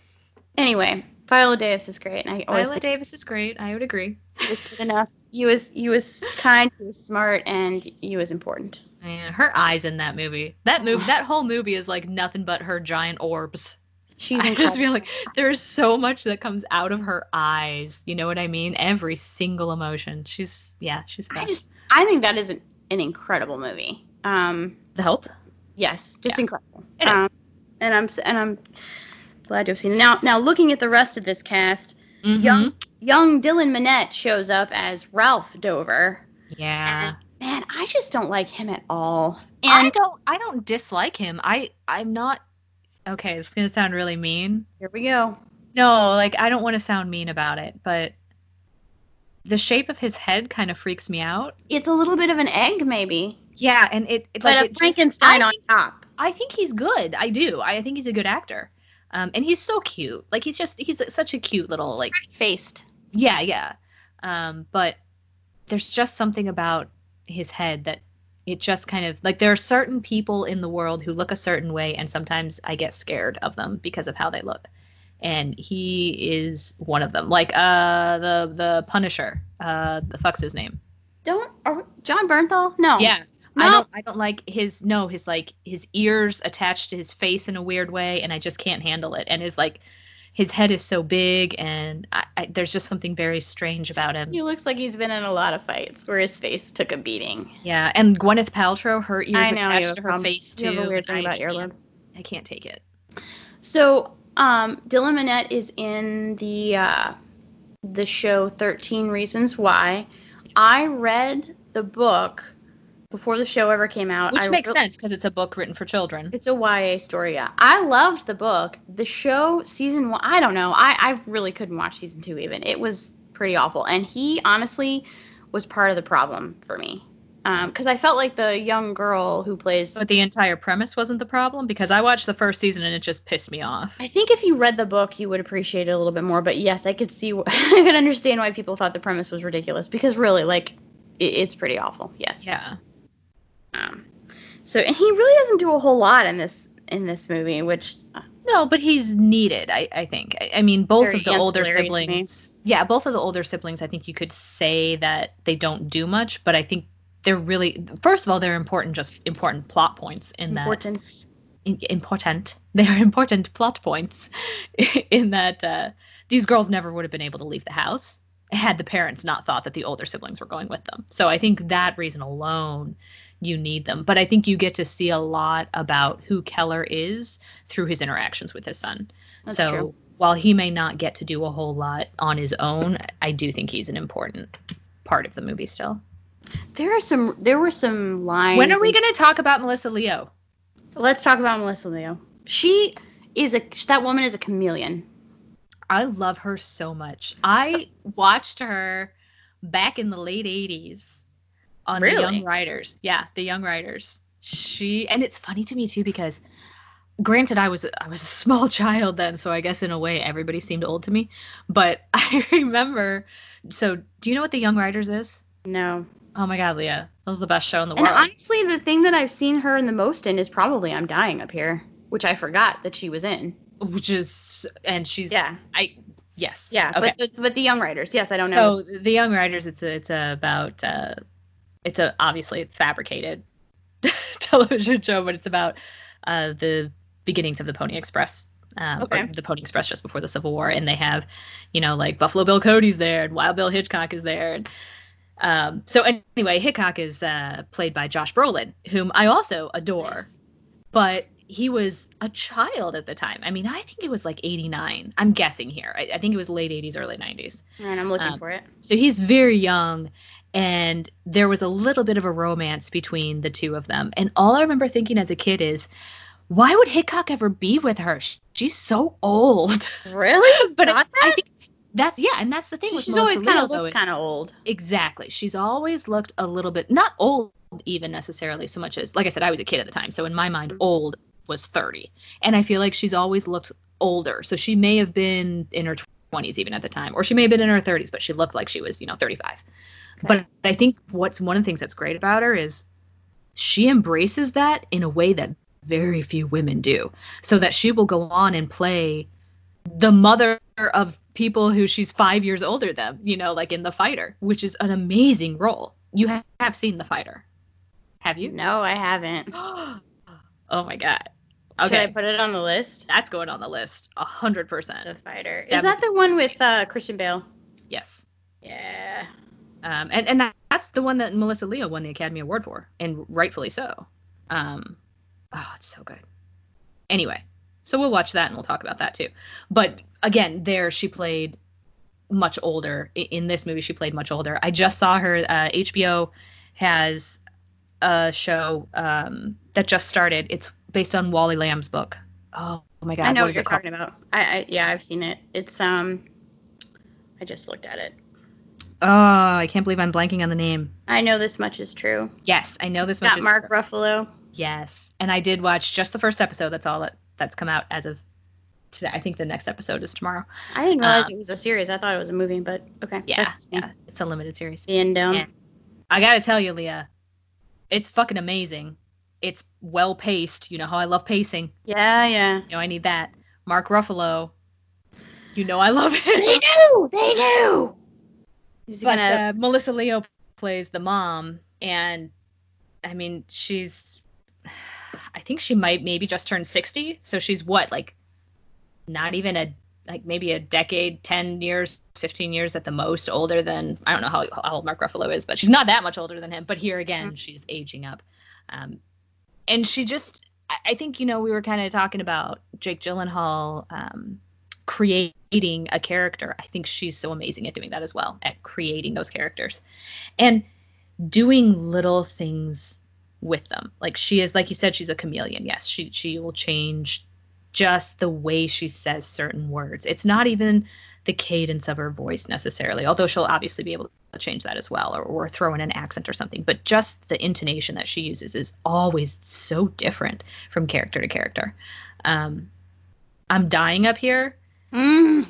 Anyway, Viola Davis is great, and I always Viola Davis is great. I would agree. he was good enough. He was he was kind, he was smart, and he was important. Man, her eyes in that movie. That movie, that whole movie is like nothing but her giant orbs. She's I incredible. just feel like there's so much that comes out of her eyes. You know what I mean? Every single emotion. She's yeah, she's. I just I think that is an, an incredible movie. Um, the help. yes, just Yeah. incredible. It is. Um, and I'm and I'm glad to have seen it. Now now looking at the rest of this cast, Mhm. young young Dylan Minnette shows up as Ralph Dover. Yeah. Man, I just don't like him at all. I don't. I don't dislike him. I. I'm not. Okay, it's gonna sound really mean. here we go. No, like I don't want to sound mean about it, but the shape of his head kind of freaks me out. It's a little bit of an egg, maybe, Yeah, and it, it but like a it just- Frankenstein I on think- top. I think he's good. I do. I think he's a good actor. Um, and he's so cute. Like he's just he's such a cute little like Faced. yeah yeah. Um, but there's just something about his head that it just kind of like there are certain people in the world who look a certain way, and sometimes I get scared of them because of how they look. And he is one of them. Like uh the the Punisher. Uh, the fuck's his name? Don't are, Jon Bernthal? No. Yeah. No. I don't I don't like his no, his like his ears attached to his face in a weird way and I just can't handle it. And his like his head is so big and I, I, there's just something very strange about him. He looks like he's been in a lot of fights where his face took a beating. Yeah, and Gwyneth Paltrow, her ears I know, attached to her face too. You have a weird thing I about can't- earlobes. I can't take it. So, um, Dylan Minnette is in the uh, the show Thirteen Reasons Why. I read the book before the show ever came out. Which I makes re- sense because it's a book written for children. It's a YA story. Yeah, I loved the book. The show season one. I don't know. I I really couldn't watch season two even. It was pretty awful. And he honestly was part of the problem for me. Um, because I felt like the young girl who plays But the entire premise wasn't the problem because I watched the first season and it just pissed me off. I think if you read the book, you would appreciate it a little bit more. But yes, I could see, I could understand why people thought the premise was ridiculous because really, like, it, it's pretty awful. Yes. Yeah. Um, so, and he really doesn't do a whole lot in this in this movie, which uh, No, but he's needed, I, I think. I, I mean, both of the older ancillary to me. siblings. Yeah, both of the older siblings, I think you could say that they don't do much, but I think they're really, first of all, they're important, just important plot points in important. that. Important. They're important plot points in that uh, these girls never would have been able to leave the house had the parents not thought that the older siblings were going with them. So I think that reason alone you need them. But I think you get to see a lot about who Keller is through his interactions with his son. That's so true. while he may not get to do a whole lot on his own, I do think he's an important part of the movie still. There are some. There were some lines. When are we going to talk about Melissa Leo? Let's talk about Melissa Leo. She is a. That woman is a chameleon. I love her so much. I watched her back in the late 80s on the Young Riders. Yeah, the Young Riders. She and it's funny to me too because granted I was I was a small child then, so I guess in a way everybody seemed old to me, but I remember so do you know what the Young Riders is? No. Oh my god, Leah. That was the best show in the And world. honestly, the thing that I've seen her in the most in is probably I'm Dying Up Here, which I forgot that she was in. which is and she's Yeah. I yes. Yeah. Okay. But the, but the Young Riders, yes, I don't know. So the Young Riders it's a, it's about uh, it's a obviously fabricated television show, but it's about uh, the beginnings of the Pony Express. Um, Okay. or the Pony Express just before the Civil War, and they have, you know, like Buffalo Bill Cody's there, and Wild Bill Hickok is there, and um, so anyway, Hickok is uh, played by Josh Brolin, whom I also adore, but he was a child at the time. I mean, I think it was like '89. I'm guessing here. I, I think it was late '80s, early '90s. And I'm looking um, for it. So he's very young, and there was a little bit of a romance between the two of them. And all I remember thinking as a kid is, why would Hickok ever be with her? She's so old. Really? but Got I, I think that's yeah, and that's the thing She's always kind of looks kind of old. Exactly. She's always looked a little bit not old even necessarily so much as like I said I was a kid at the time. So in my mind mm-hmm. old was 30. And I feel like she's always looked older. So she may have been in her 20s even at the time or she may have been in her 30s but she looked like she was, you know, 35. But I think what's one of the things that's great about her is she embraces that in a way that very few women do. So that she will go on and play the mother of people who she's five years older than, you know, like in The Fighter, which is an amazing role. You have seen The Fighter, have you? No, I haven't. oh my god. Should I put it on the list? that's going on the list, a hundred percent. The. Fighter. Is that movie's- the one with uh, Christian Bale? Yes. Yeah. Um, and and that, that's the one that Melissa Leo won the Academy Award for, and rightfully so. Um, oh, it's so good. Anyway, so we'll watch that and we'll talk about that too. But again, there she played much older. In this movie, she played much older. I just saw her. Uh, HBO has a show um, that just started. It's based on Wally Lamb's book. Oh, my god! I know what what you're talking about. I, I yeah, I've seen it. It's um, I just looked at it. Oh, I can't believe I'm blanking on the name. I know this much is true. Yes, I know this much. Got is- Mark Ruffalo. Yes, and I did watch just the first episode. That's all that that's come out as of today. I think the next episode is tomorrow. I didn't realize Um, it was a series. I thought it was a movie, but okay. Yeah, yeah, it's a limited series. Down. Yeah. I gotta tell you, Leah, it's fucking amazing. It's well paced. You know how I love pacing. Yeah, yeah. You know I need that. Mark Ruffalo. You know I love it. They knew. They knew. He's but gonna. uh, Melissa Leo plays the mom, and I mean she's. I think she might maybe just turned 60. So she's what, like not even a like maybe a decade, 10 years, 15 years at the most older than I don't know how, how old Mark Ruffalo is, but she's not that much older than him. But here again, she's aging up. Um, and she just I, I think, you know, we were kind of talking about Jake Gyllenhaal um creating a character. I think she's so amazing at doing that as well, at creating those characters. And doing little things with them. Like she is, like you said, she's a chameleon. Yes, she she will change just the way she says certain words. It's not even the cadence of her voice necessarily, although she'll obviously be able to change that as well, or, or throw in an accent or something. But just the intonation that she uses is always so different from character to character. Um, I'm dying up here. Mm,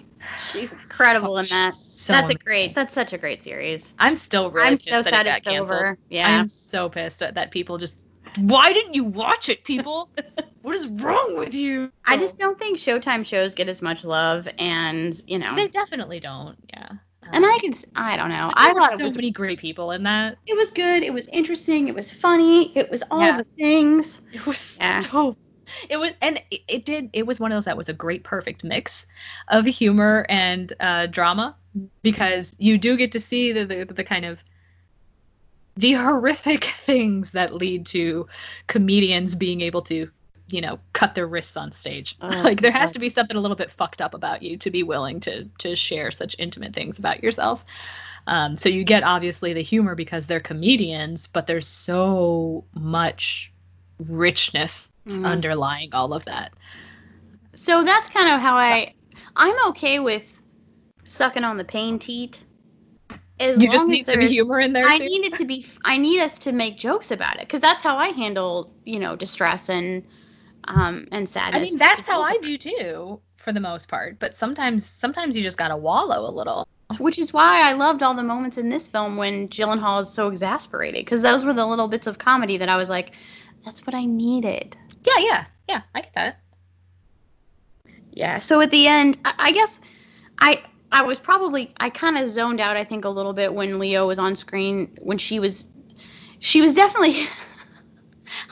she's incredible in that. So that's a great. That's such a great series. I'm still really I'm pissed so that sad it got it's canceled. over. Yeah. I'm so pissed that people just. Why didn't you watch it, people? what is wrong with you? I just don't think Showtime shows get as much love, and you know, They definitely don't. Yeah. and Um, I could, I don't know. I thought so many great people in that. it was good. It was interesting. It was funny. It was all Yeah. the things. It was Yeah. so. It was, and it, it did. It was one of those that was a great, perfect mix of humor and uh, drama because you do get to see the, the the kind of the horrific things that lead to comedians being able to you know cut their wrists on stage Oh, like there has to be something a little bit fucked up about you to be willing to to share such intimate things about yourself um, so you get obviously the humor because they're comedians but there's so much richness Mhm. underlying all of that So that's kind of how I I'm okay with sucking on the pain teat. As you just long as need some there's- humor in there I too need it to be. I need us to make jokes about it because that's how I handle, you know, distress and um and sadness. I mean, that's how I do too, for the most part. But sometimes, sometimes you just gotta wallow a little. Which is why I loved all the moments in this film when Gyllenhaal is so exasperated because those were the little bits of comedy that I was like, that's what I needed. Yeah, yeah, yeah. I get that. Yeah. So at the end, I, I guess I I was probably I kind of zoned out. I think a little bit when Leo was on screen when she was she was definitely.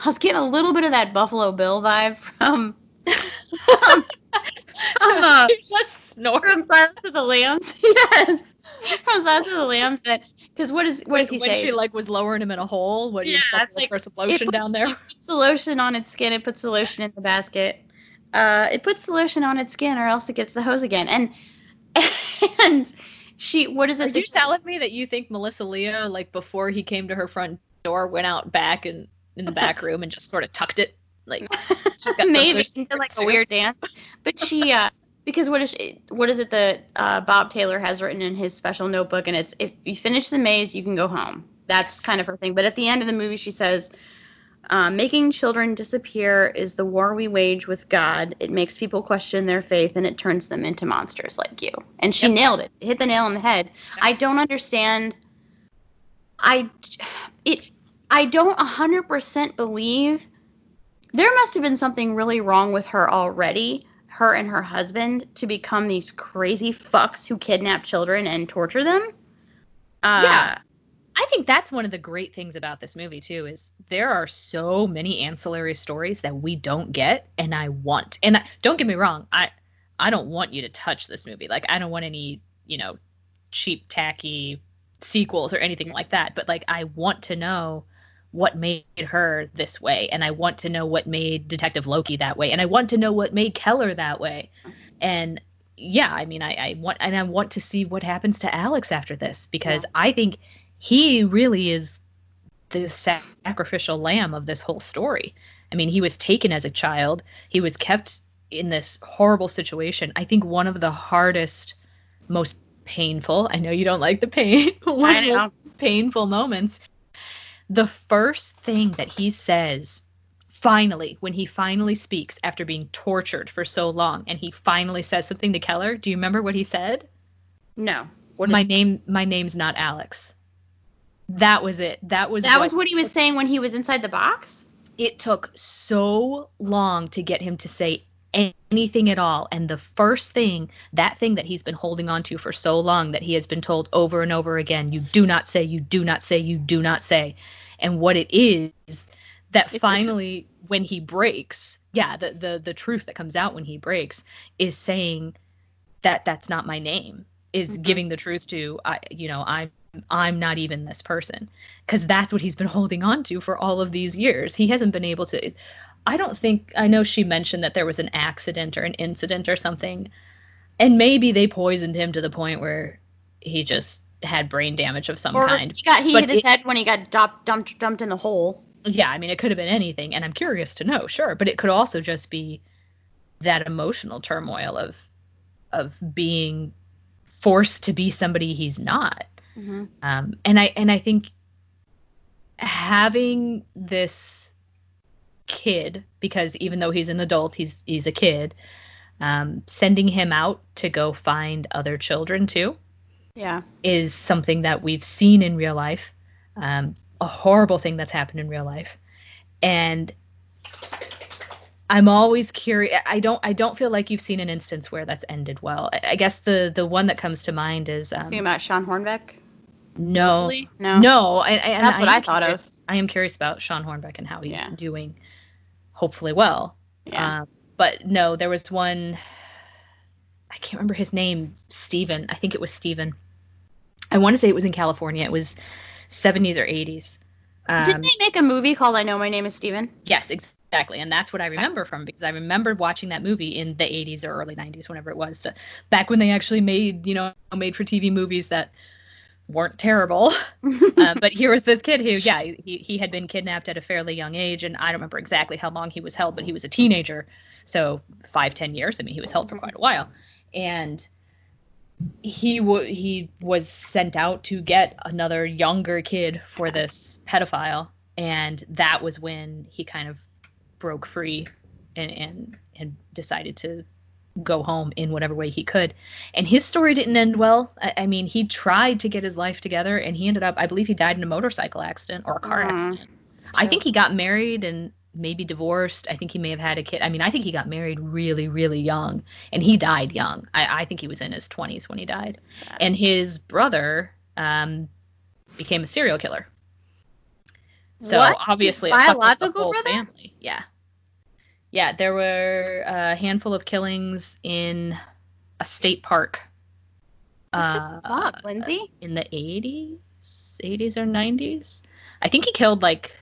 I was getting a little bit of that Buffalo Bill vibe from from, from, uh, You just snort. from Silence of the Lambs. yes, from Silence of the Lambs. That because what is what does he when say? she like was lowering him in a hole, what do you Yeah, stuck it's like- for some lotion it- down there? puts the lotion on its skin. It puts the lotion in the basket. Uh, it puts the lotion on its skin, or else it gets the hose again. And and she, what is it? Are you that- telling me that you think Melissa Leo, like before he came to her front door, went out back and in the back room and just sort of tucked it? Like she's got maybe other into like a weird dance? But she, uh, because what is she, what is it that uh, Bob Taylor has written in his special notebook? And it's if you finish the maze, you can go home. That's kind of her thing. But at the end of the movie, she says. Uh, making children disappear is the war we wage with God. It makes people question their faith and it turns them into monsters like you. And she Yep. nailed it. Hit the nail on the head. Yep. I don't understand. I it I don't 100% believe there must have been something really wrong with her already, her and her husband, to become these crazy fucks who kidnap children and torture them. Uh, Yeah. I think that's one of the great things about this movie too is there are so many ancillary stories that we don't get and I want. And I, don't get me wrong, I I don't want you to touch this movie. Like I don't want any, you know, cheap tacky sequels or anything like that, but like I want to know what made her this way and I want to know what made Detective Loki that way and I want to know what made Keller that way. And yeah, I mean I, I want and I want to see what happens to Alex after this because I think he really is the sacrificial lamb of this whole story. I mean, he was taken as a child. He was kept in this horrible situation. I think one of the hardest, most painful. I know you don't like the pain one of the painful moments. The first thing that he says, finally, when he finally speaks after being tortured for so long, and he finally says something to Keller. Do you remember what he said? No. What my is- name my name's not Alex. That was it. That was That was what he was took- saying when he was inside the box? It took so long to get him to say anything at all. And the first thing, that thing that he's been holding on to for so long that he has been told over and over again, you do not say, you do not say, you do not say. And what it is that It's finally when he breaks, yeah, the the the truth that comes out when he breaks is saying that that's not my name is Mhm. giving the truth to I you know I'm I'm not even this person because that's what he's been holding on to for all of these years. He hasn't been able to I don't think I know she mentioned that there was an accident or an incident or something and maybe they poisoned him to the point where he just had brain damage of some or kind. he got he But hit his it- head when he got dumped dumped dumped in the hole. yeah, I mean, it could have been anything, and I'm curious to know, sure, but it could also just be that emotional turmoil of of being forced to be somebody he's not. Mm-hmm. Um, and I and I think having this kid, because even though he's an adult, he's he's a kid, um, sending him out to go find other children too Yeah. is something that we've seen in real life, um, a horrible thing that's happened in real life, and I'm always curious. I don't. I don't feel like you've seen an instance where that's ended well. I, I guess the the one that comes to mind is um, about Shawn Hornbeck. no, No. no. I, I, and That's what I thought of. I am curious about Shawn Hornbeck and how he's Yeah. doing. Hopefully, well. Yeah. Um, but no, there was one. I can't remember his name. Steven. I think it was Steven. I want to say it was in California. It was 70s or 80s. Didn't Um, they make a movie called I Know My Name is Steven? yes, exactly, and that's what I remember from because I remembered watching that movie in the 80s or early 90s, whenever it was. The back when they actually made you know made for TV movies that weren't terrible. uh, but here was this kid who, yeah, he, he had been kidnapped at a fairly young age, and I don't remember exactly how long he was held, but he was a teenager, so five, ten years. I mean, he was held for quite a while, and he w- he was sent out to get another younger kid for this pedophile, and that was when he kind of broke free and and and decided to go home in whatever way he could. And his story didn't end well. I, I mean, he tried to get his life together, and he ended up, I believe, he died in a motorcycle accident or a car Aw. accident. I think he got married and maybe divorced. I think he may have had a kid. I mean, I think he got married really, really young, and he died young. I, I think he was in his 20s when he died. And his brother um, became a serial killer. So What? obviously, His it fucked with the biological whole brother? family. Yeah, yeah. There were a handful of killings in a state park. Uh, Fuck, Lindsay. in the 80s, 80s or 90s. I think he killed like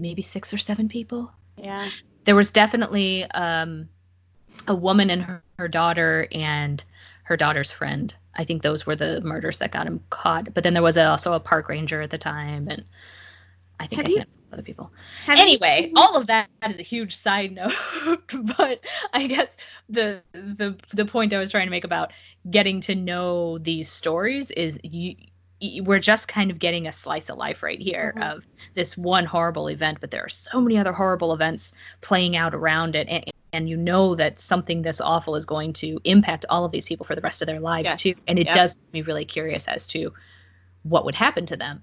maybe six or seven people. Yeah. There was definitely um, a woman and her, her daughter and her daughter's friend. I think those were the murders that got him caught. But then there was also a park ranger at the time, and I think Have you- handful other people. Have you anyway, all of that is a huge side note. but I guess the the the point I was trying to make about getting to know these stories is you we're just kind of getting a slice of life right here Mhm. of this one horrible event, but there are so many other horrible events playing out around it, and, and you know that something this awful is going to impact all of these people for the rest of their lives Yes. too, and it Yep. does make me really curious as to what would happen to them.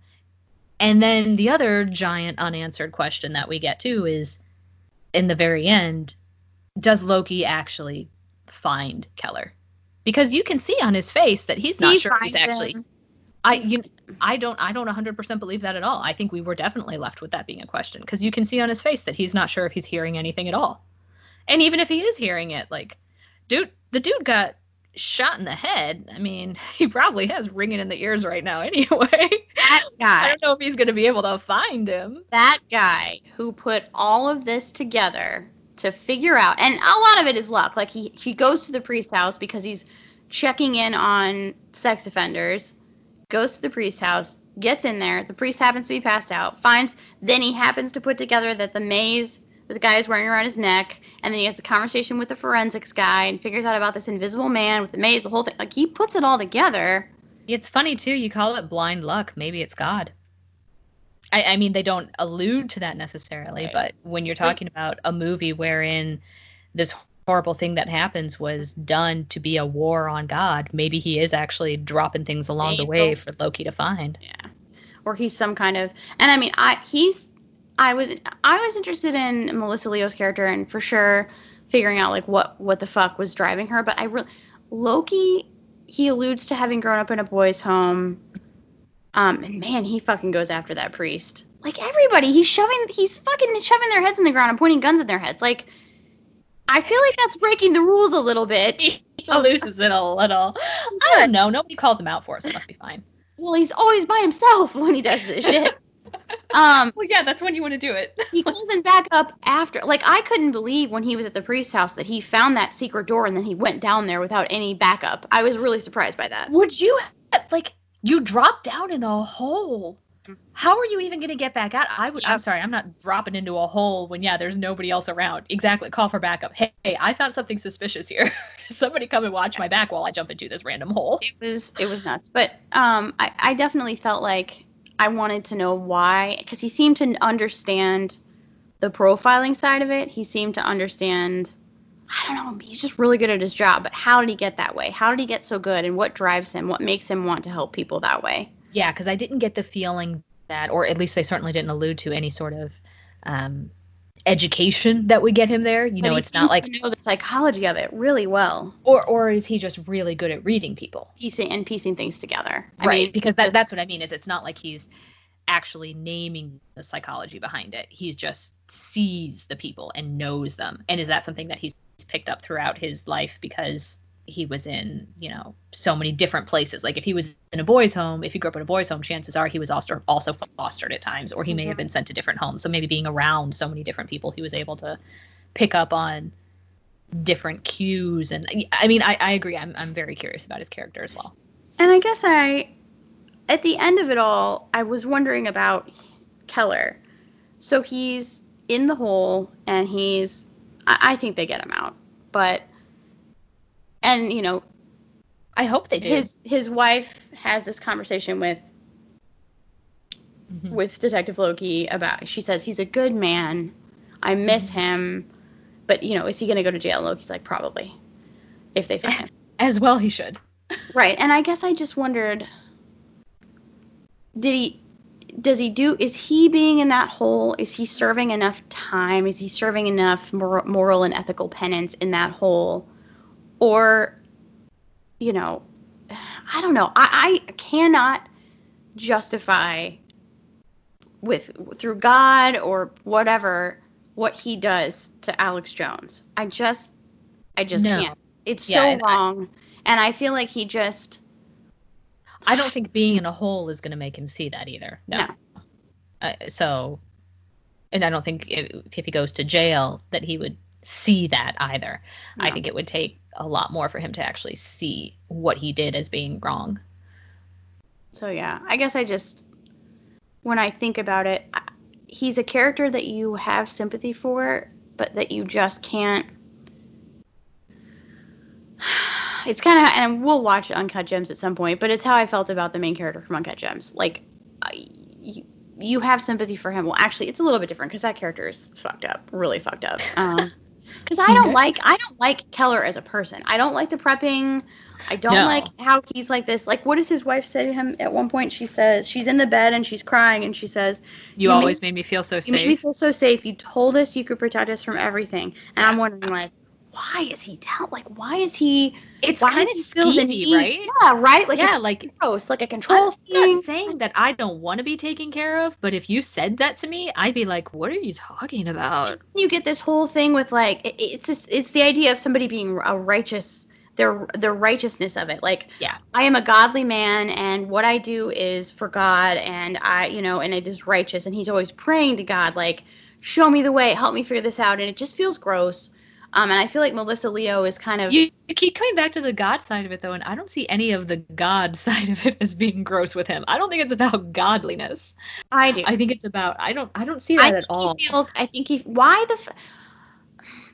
And then the other giant unanswered question that we get to is in the very end, does Loki actually find Keller? Because you can see on his face that he's not He sure if he's actually him. I you I don't I don't 100% believe that at all. I think we were definitely left with that being a question because you can see on his face that he's not sure if he's hearing anything at all. And even if he is hearing it, like dude, the dude got shot in the head. I mean, he probably has ringing in the ears right now anyway. That guy. I don't know if he's going to be able to find him. that guy who put all of this together to figure out and a lot of it is luck like he he goes to the priest's house because he's checking in on sex offenders goes to the priest's house gets in there the priest happens to be passed out finds then he happens to put together that the maze that the guy is wearing around his neck and then he has the conversation with the forensics guy and figures out about this invisible man with the maze the whole thing like he puts it all together It's funny too. You call it blind luck. Maybe it's God. I, I mean, they don't allude to that necessarily, Right. but when you're talking about a movie wherein this horrible thing that happens was done to be a war on God, maybe he is actually dropping things along the way for Loki to find. Yeah. Or he's some kind of and I mean I he's I was I was interested in Melissa Leo's character and for sure figuring out like what what the fuck was driving her, but I really Loki he alludes to having grown up in a boys' home. Um and man, he fucking goes after that priest. Like everybody, he's shoving he's fucking shoving their heads in the ground and pointing guns at their heads. Like I feel like that's breaking the rules a little bit. He loses it a little. I don't know. Nobody calls him out for us. It must be fine. Well, he's always by himself when he does this shit. Um Well, yeah, that's when you want to do it. he goes in back up after like i couldn't believe when he was at the priest's house that he found that secret door and then he went down there without any backup i was really surprised by that Would you like you drop down in a hole? How are you even going to get back out? I would. I'm sorry, I'm not dropping into a hole when yeah, there's nobody else around. Exactly. Call for backup. Hey, I found something suspicious here. Somebody come and watch my back while I jump into this random hole. it was it was nuts but um i, I definitely felt like i wanted to know why because he seemed to understand the profiling side of it he seemed to understand i don't know he's just really good at his job but how did he get that way how did he get so good and what drives him what makes him want to help people that way Yeah, because I didn't get the feeling that, or at least they certainly didn't allude to any sort of um, education that would get him there. You But know, it's not like, know the psychology of it really well or or is he just really good at reading people? piecing and piecing things together I right mean, because that, that's what i mean is it's not like he's actually naming the psychology behind it he just sees the people and knows them and is that something that he's picked up throughout his life because he was in, you know, so many different places. Like if he was in a boys' home, if he grew up in a boys' home, chances are he was also also fostered at times, or he may have mm-hmm. been sent to different homes. So maybe being around so many different people, he was able to pick up on different cues. And I mean, I, I agree. I'm I'm very curious about his character as well. And I guess I, at the end of it all, I was wondering about Keller. So he's in the hole, and he's, I, I think they get him out, but, and you know, I hope they do. his his wife has this conversation with Mhm. with Detective Loki about. She says he's a good man. I miss Mm-hmm. him, but you know, is he going to go to jail? Loki's like probably, if they find him. As well, he should. Right, and I guess I just wondered, did he, does he do? Is he being in that hole? Is he serving enough time? Is he serving enough mor- moral and ethical penance in that hole, or, you know, I don't know. I, I cannot justify with through God or whatever what he does to Alex Jones. I just, I just No. can't. It's Yeah, so and I- wrong, and I feel like he just I don't think being in a hole is going to make him see that either. No. No. Uh, so, and I don't think if, if he goes to jail that he would see that either. I think it would take a lot more for him to actually see what he did as being wrong. So yeah, I guess I just when I think about it, he's a character that you have sympathy for, but that you just can't. It's kind of, and we'll watch Uncut Gems at some point, but it's how I felt about the main character from Uncut Gems. Like, you, you have sympathy for him. Well, actually, it's a little bit different because that character is fucked up, really fucked up. Um, because I don't Okay. like, I don't like Keller as a person. I don't like the prepping. I don't No. like how he's like this. Like, what does his wife say to him at one point? She says she's in the bed and she's crying, and she says, You, You always make- made me feel so "You made me feel so safe. You told us you could protect us from everything." And I'm wondering, like, why is he down? Like, why is he? It's kind of does he feel the skeevy, right? Yeah, right. Like, yeah, it's like gross, like a control I'm thing. not saying that I don't want to be taken care of, but if you said that to me, I'd be like, "What are you talking about?" you get this whole thing with like it, it's just it's the idea of somebody being a righteous their the righteousness of it like Yeah. i am a godly man and what i do is for god and i you know and it is righteous and he's always praying to god like show me the way help me figure this out and it just feels gross um and i feel like melissa leo is kind of You, you keep coming back to the God side of it though, and I don't see any of the God side of it as being gross with him. I don't think it's about godliness. i do I think it's about I don't I don't see I that at think all. He feels, I think he. Why the?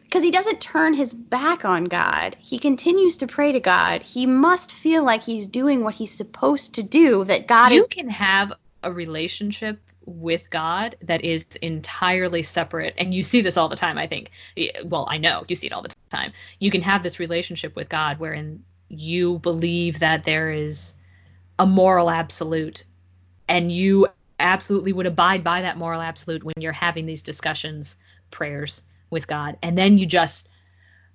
Because he doesn't turn his back on God. He continues to pray to God. He must feel like he's doing what he's supposed to do. That God you is. can have a relationship with God that is entirely separate, and you see this all the time. I think. Well, I know you see it all the time. You can have this relationship with God wherein you believe that there is a moral absolute, and you absolutely would abide by that moral absolute when you're having these discussions, prayers with God, and then you just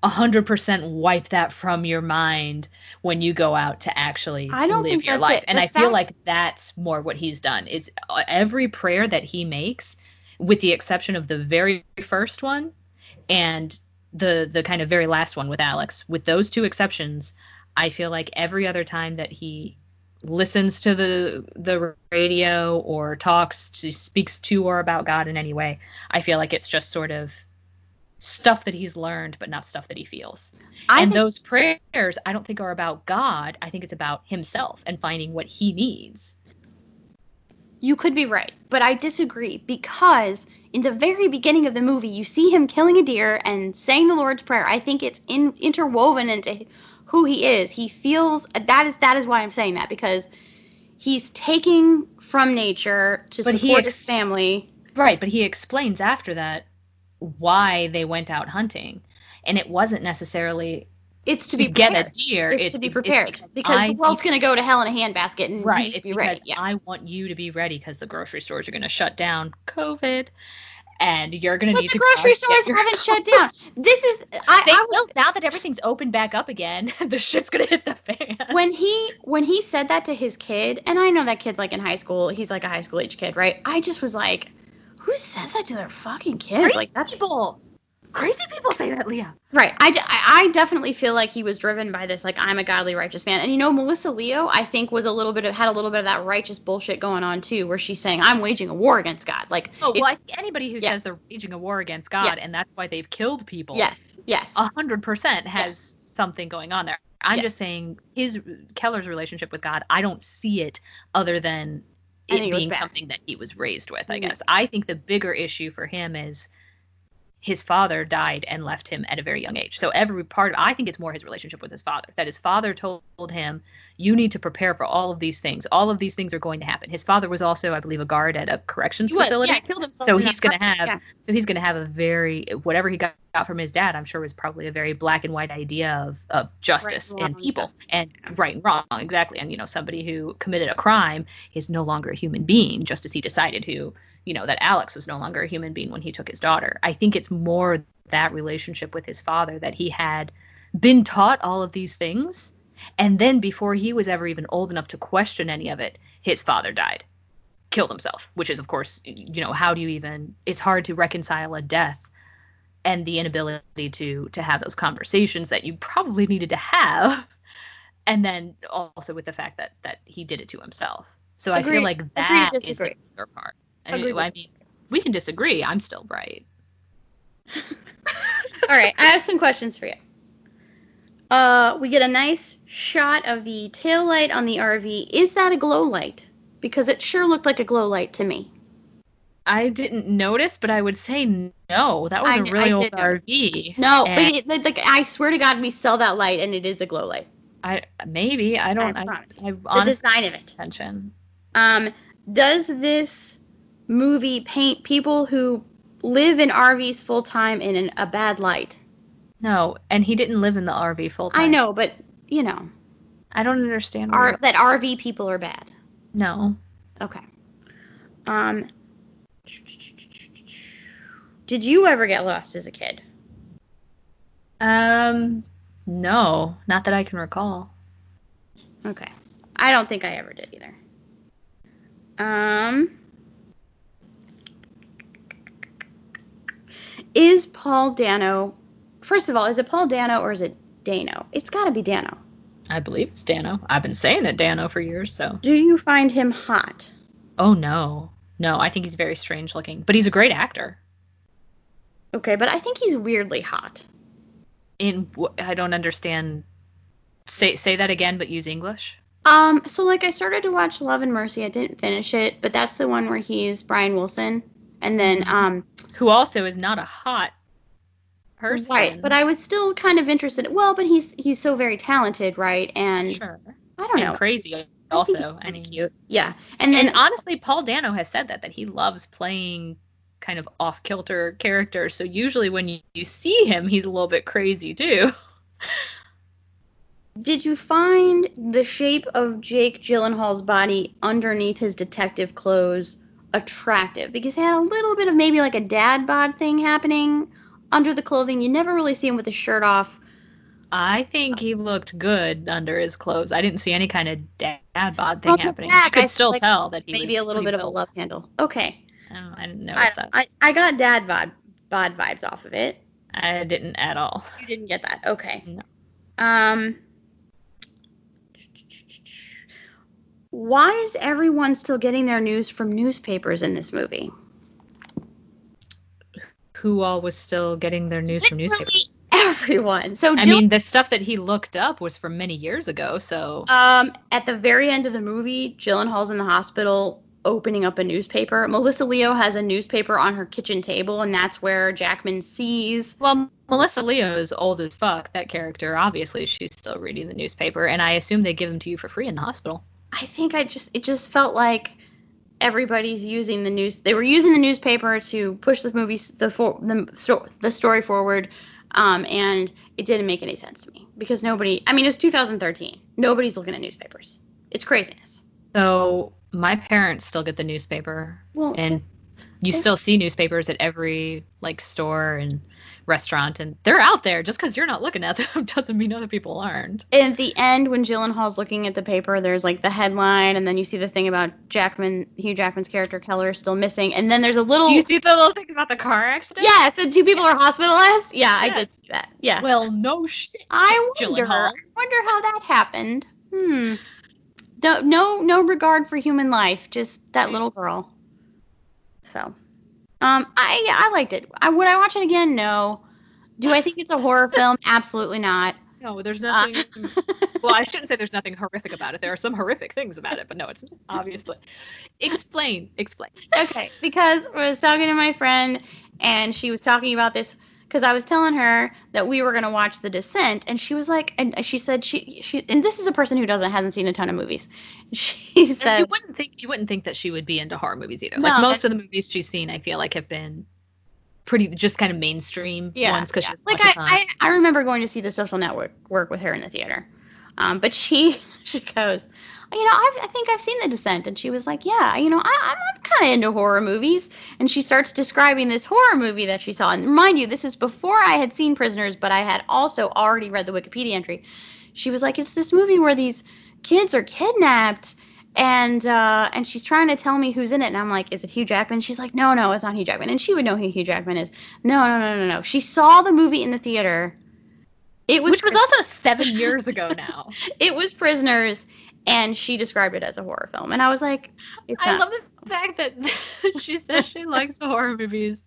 100% wipe that from your mind when you go out to actually I don't live think your life. it. And The I feel like that's more what he's done is uh, every prayer that he makes with the exception of the very first one and the the kind of very last one with Alex with those two exceptions I feel like every other time that he listens to the the radio or talks to speaks to or about God in any way I feel like it's just sort of stuff that he's learned but not stuff that he feels I and think, those prayers I don't think are about God. I think it's about himself and finding what he needs. you could be right, but I disagree because in the very beginning of the movie, you see him killing a deer and saying the Lord's Prayer. I think it's in, interwoven into who he is. He feels that is that is why I'm saying that because he's taking from nature to But support ex- his family. Right, but he explains after that why they went out hunting. And it wasn't necessarily It's to, to, be get prepared. a deer. It's, to be prepared because I the world's going to go to hell in a handbasket and right. It's be because ready. Yeah. I want you to be ready because the grocery stores are going to shut down COVID, and you're going to need the to grocery stores haven't shut down. This is I, They I will now that everything's opened back up again. the shit's going to hit the fan. when he when he said that to his kid, and I know that kid's like in high school. He's like a high school age kid, right? I just was like, who says that to their fucking kids? Crazy Like that's people. Crazy people say that, Leah. Right. I, I definitely feel like he was driven by this, like, I'm a godly, righteous man. And you know, Melissa Leo, I think, was a little bit of, had a little bit of that righteous bullshit going on too, where she's saying, I'm waging a war against God. Like, Oh well, I think anybody who Yes. says they're waging a war against God Yes. and that's why they've killed people, yes, yes. a hundred percent has something going on there. I'm Yes. just saying his Keller's relationship with God. I don't see it other than I it think it was being something that he was raised with. I Mhm. guess I think the bigger issue for him is his father died and left him at a very young age. So every part, I think it's more his relationship with his father. That his father told him, "You need to prepare for all of these things. All of these things are going to happen." His father was also, I believe, a guard at a corrections was, facility. yeah, killed himself So he's going to have yeah. so he's going to have a very whatever he got, from his dad. I'm sure was probably a very black and white idea of of justice and and people and right and wrong exactly. And you know somebody who committed a crime is no longer a human being, just as he decided who you know that Alex was no longer a human being when he took his daughter. I think it's more that relationship with his father that he had been taught all of these things. And then before he was ever even old enough to question any of it, his father died killed himself which is of course you know how do you even it's hard to reconcile a death and the inability to to have those conversations that you probably needed to have and then also with the fact that that he did it to himself so i feel like that is the bigger part I, I mean we can disagree i'm still right All right, I have some questions for you. Uh, we get a nice shot of the tail light on the RV. Is that a glow light? Because it sure looked like a glow light to me. i didn't notice but i would say no that was I- a really old rv No, And- but it, like, I swear to God, we sell that light and it is a glow light. i maybe i don't I i. I, The design of it. attention Um, does this movie paint people who live in RVs full time in an, a bad light? no and he didn't live in the rv full time I know, but you know, I don't understand. R- that RV people are bad. no. Okay. Um. Did you ever get lost as a kid? Um, no, not that I can recall. Okay. I don't think I ever did either. Um. Is Paul Dano? First of all, is it Paul Dano or is it Dano? It's got to be Dano. I believe it's Dano. I've been saying it Dano for years, so. Do you find him hot? Oh no, no. I think he's very strange looking, but he's a great actor. Okay, but I think he's weirdly hot. In I don't understand. Say say that again, but use English. Um, so like I started to watch Love and Mercy. I didn't finish it, but that's the one where he's Brian Wilson, and then um, Who also is not a hot person. right. But I was still kind of interested. Well, but he's he's so very talented, right? And sure. I don't know. Crazy also. he's I kinda mean, cute. Yeah, and then and honestly, Paul Dano has said that that he loves playing kind of off kilter characters. So usually when you, you see him, he's a little bit crazy too. did you find the shape of Jake Gyllenhaal's body underneath his detective clothes attractive? Because he had a little bit of maybe like a dad bod thing happening under the clothing. You never really see him with his shirt off. I think he looked good under his clothes. I didn't see any kind of dad bod thing Well, happening. back, you could I still like tell that he was Maybe a little bit pretty of a love handle. Okay. I, don't, I didn't I, notice that. I, I got dad bod, bod vibes off of it. I didn't at all. You didn't get that. Okay. No. Um. Why is everyone still getting their news from newspapers in this movie? Who all was still getting their news from newspapers? Everyone. So I mean, the stuff that he looked up was from many years ago. So um, at the very end of the movie, Gyllenhaal's in the hospital opening up a newspaper. Melissa Leo has a newspaper on her kitchen table, and that's where Jackman sees. Well, Melissa Leo is old as fuck. That character, obviously, she's still reading the newspaper, and I assume they give them to you for free in the hospital. I think I just it just felt like everybody's using the news. They were using the newspaper to push the movie the for, the the story forward, um, and it didn't make any sense to me because nobody. I mean, it's 2013. Nobody's looking at newspapers. It's craziness. So my parents still get the newspaper, Well, and You still see newspapers at every like store and restaurant, and they're out there. Just because you're not looking at them doesn't mean other people aren't. And at the end, when Gyllenhaal's looking at the paper, there's like the headline, and then you see the thing about Jackman, Hugh Jackman's character Keller, is still missing, and then there's a little. Do you see the little thing about the car accident? yeah so two people are hospitalized. Yeah, I did see that. Yeah. Well, no shit. I wonder. Gyllenhaal. Wonder how that happened. Hmm. No, no, no regard for human life. Just that little girl. So, um, I I liked it. I would I watch it again? No. Do I think it's a horror film? Absolutely not. No, there's Uh, nothing. well, I shouldn't say there's nothing horrific about it. There are some horrific things about it, but no, it's obviously. Explain. Explain. okay, because I was talking to my friend and she was talking about this because I was telling her that we were gonna watch The Descent, and she was like, and she said she she and this is a person who doesn't hasn't seen a ton of movies. She And said you wouldn't think you wouldn't think that she would be into horror movies either. No, like most of the movies she's seen, I feel like have been pretty just kind of mainstream yeah, ones because yeah. like I, I I remember going to see The Social Network work with her in the theater, um, but she she goes. You know, I've, I think I've seen The Descent, and she was like, "Yeah, you know, I, I'm, I'm kind of into horror movies." And she starts describing this horror movie that she saw. And mind you, this is before I had seen Prisoners, but I had also already read the Wikipedia entry. She was like, "It's this movie where these kids are kidnapped." And uh, and she's trying to tell me who's in it, and I'm like, is it Hugh Jackman? She's like, no, no, it's not Hugh Jackman, and she would know who Hugh Jackman is. No, no, no, no, no. She saw the movie in the theater. It was which was also seven years ago now. it was Prisoners, and she described it as a horror film, and I was like, it's I love the fact that she says she likes horror movies,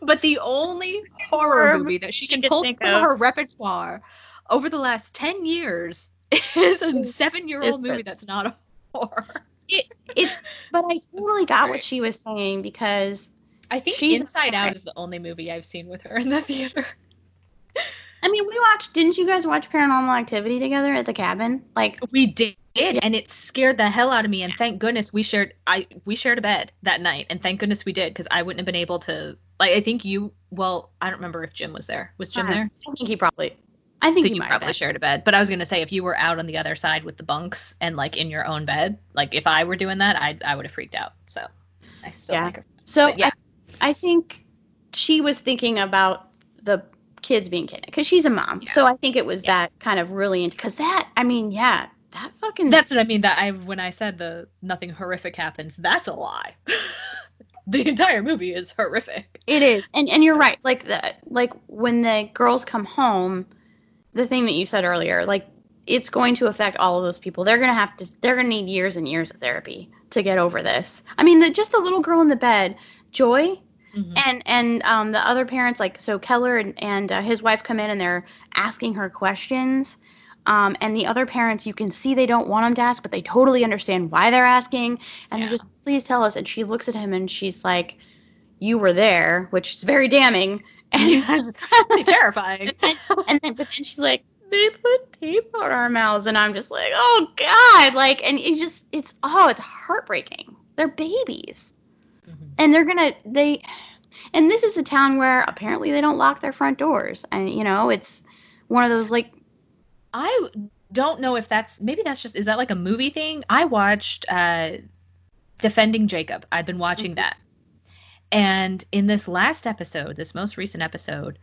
but the only horror movie that she she can pull from of. her repertoire over the last ten years is a seven-year-old Is movie that's not a horror. it's, but I totally got what she was saying because I think She's Inside Out is the only movie I've seen with her in the theater. I mean, we watched. Didn't you guys watch Paranormal Activity together at the cabin? Like, We did, and it scared the hell out of me. And thank goodness we shared. I we shared a bed that night, and thank goodness we did because I wouldn't have been able to. Like I think you. Well, I don't remember if Jim was there. Was Jim uh, I there? think he probably. I think So he you might probably been. shared a bed. But I was gonna say if you were out on the other side with the bunks and like in your own bed, like if I were doing that, I I would have freaked out. So I still Yeah. her. So yeah. I, I think she was thinking about the kids being kidnapped because she's a mom. Yeah. So I think it was that kind of really because that. I mean, yeah, that fucking. That's what I mean. That I when I said the nothing horrific happens, that's a lie. the entire movie is horrific. It is, and and you're right. Like the like when the girls come home, the thing that you said earlier, like it's going to affect all of those people. They're gonna have to. They're gonna need years and years of therapy to get over this. I mean, the, just the little girl in the bed, Joy, Mhm. and and um, the other parents, like so Keller and and uh, his wife come in and they're asking her questions. Um, and the other parents, you can see they don't want them to ask, but they totally understand why they're asking. And Yeah. they're just, please tell us. And she looks at him and she's like, you were there, which is very damning. And. Pretty terrifying. and then, but then she's like, they put tape on our mouths. And I'm just like, oh God. Like, and it just, it's, oh, it's heartbreaking. They're babies. Mhm. And they're going to, they, and this is a town where apparently they don't lock their front doors. And, you know, it's one of those like, I don't know if that's maybe that's just is that like a movie thing? I watched uh Defending Jacob. I've been watching that. And in this last episode, this most recent episode,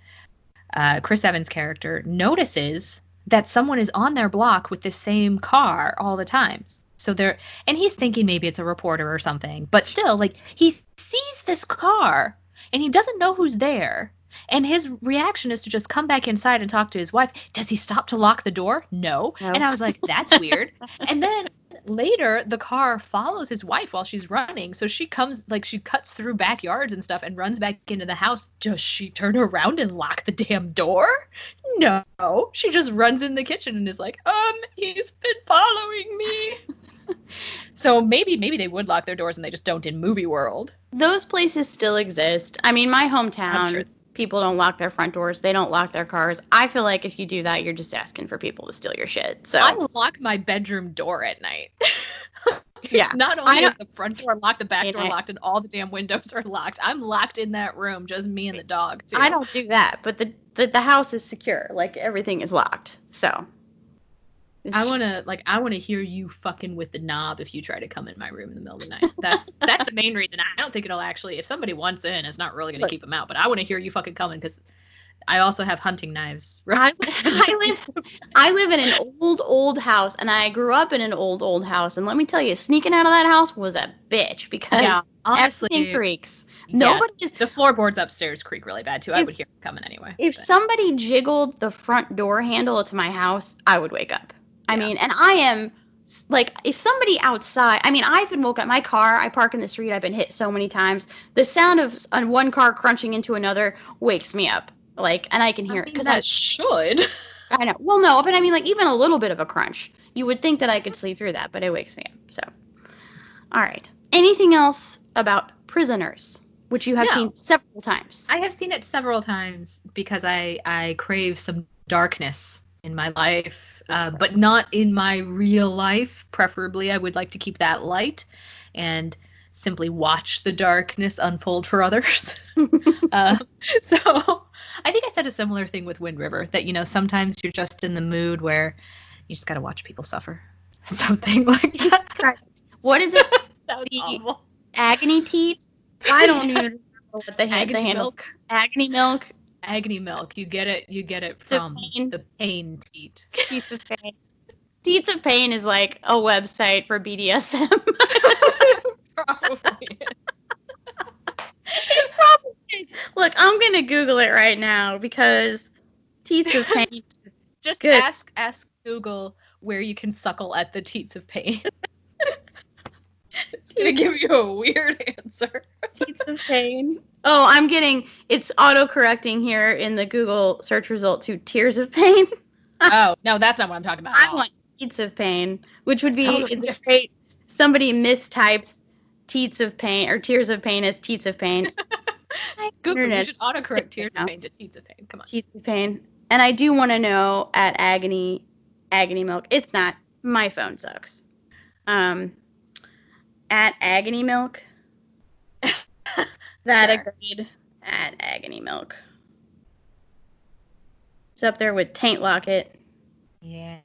uh, Chris Evans' character notices that someone is on their block with the same car all the time. So they're and he's thinking maybe it's a reporter or something, but still, like he sees this car and he doesn't know who's there. And his reaction is to just come back inside and talk to his wife. Does he stop to lock the door? No. No. And I was like, that's weird. and then later, the car follows his wife while she's running. So she comes, like, she cuts through backyards and stuff and runs back into the house. Does she turn around and lock the damn door? No. She just runs in the kitchen and is like, um, he's been following me. so maybe, maybe they would lock their doors and they just don't in movie world. those places still exist. I mean, my hometown, sure. People don't lock their front doors. They don't lock their cars. I feel like if you do that, you're just asking for people to steal your shit. So I lock my bedroom door at night. Yeah. Not only is the front door locked, the back door I- locked, and all the damn windows are locked. I'm locked in that room, just me and the dog, too. I don't do that. But the, the the house is secure. Like everything is locked. So I want to like I want to hear you fucking with the knob if you try to come in my room in the middle of the night. That's that's the main reason. I don't think it'll actually if somebody wants in, it's not really going to keep them out. But I want to hear you fucking coming because I also have hunting knives. I, Right? I live I live in an old old house and I grew up in an old old house and let me tell you sneaking out of that house was a bitch because yeah, honestly, creaks. yeah, Nobody is the floorboards upstairs creak really bad too. I would hear them coming anyway. if but- somebody jiggled the front door handle to my house, I would wake up. I Yeah. mean, and I am like, if somebody outside, I mean, I've been woke up. My car, I park in the street. I've been hit so many times. The sound of one car crunching into another wakes me up. Like, and I can hear I it because that should. I know. Well, no, but I mean, like even a little bit of a crunch. You would think that I could sleep through that, but it wakes me up. So, all right. Anything else about prisoners, which you have No. seen several times? I have seen it several times because I I crave some darkness in my life, uh, but not in my real life. Preferably, I would like to keep that light and simply watch the darkness unfold for others. uh, so I think I said a similar thing with Wind River that you know sometimes you're just in the mood where you just got to watch people suffer. Something like that. what is it? The-. Agony teat? I don't even remember what the, hand, the handle. milk. Agony milk. Agony milk. You get it. You get it from pain. the pain teat. Teats of pain. Teats of pain is like a website for BDSM. Probably. It probably is. Look, I'm gonna Google it right now because teats of pain. Just Good. ask ask Google where you can suckle at the teats of pain. it's gonna give you a weird answer. teats of pain. Oh, I'm getting it's auto correcting here in the Google search result to tears of pain. oh no, that's not what I'm talking about. I want teats of pain, which would be totally it's different. great. Somebody mistypes teats of pain or tears of pain as teats of pain. Google. You should autocorrect tears of pain to teats of pain. Come on. teats of pain. And I do want to know at agony agony milk. It's not my phone sucks. Um at agony milk. That Sure. agreed at agony milk. It's up there with taint locket Yeah.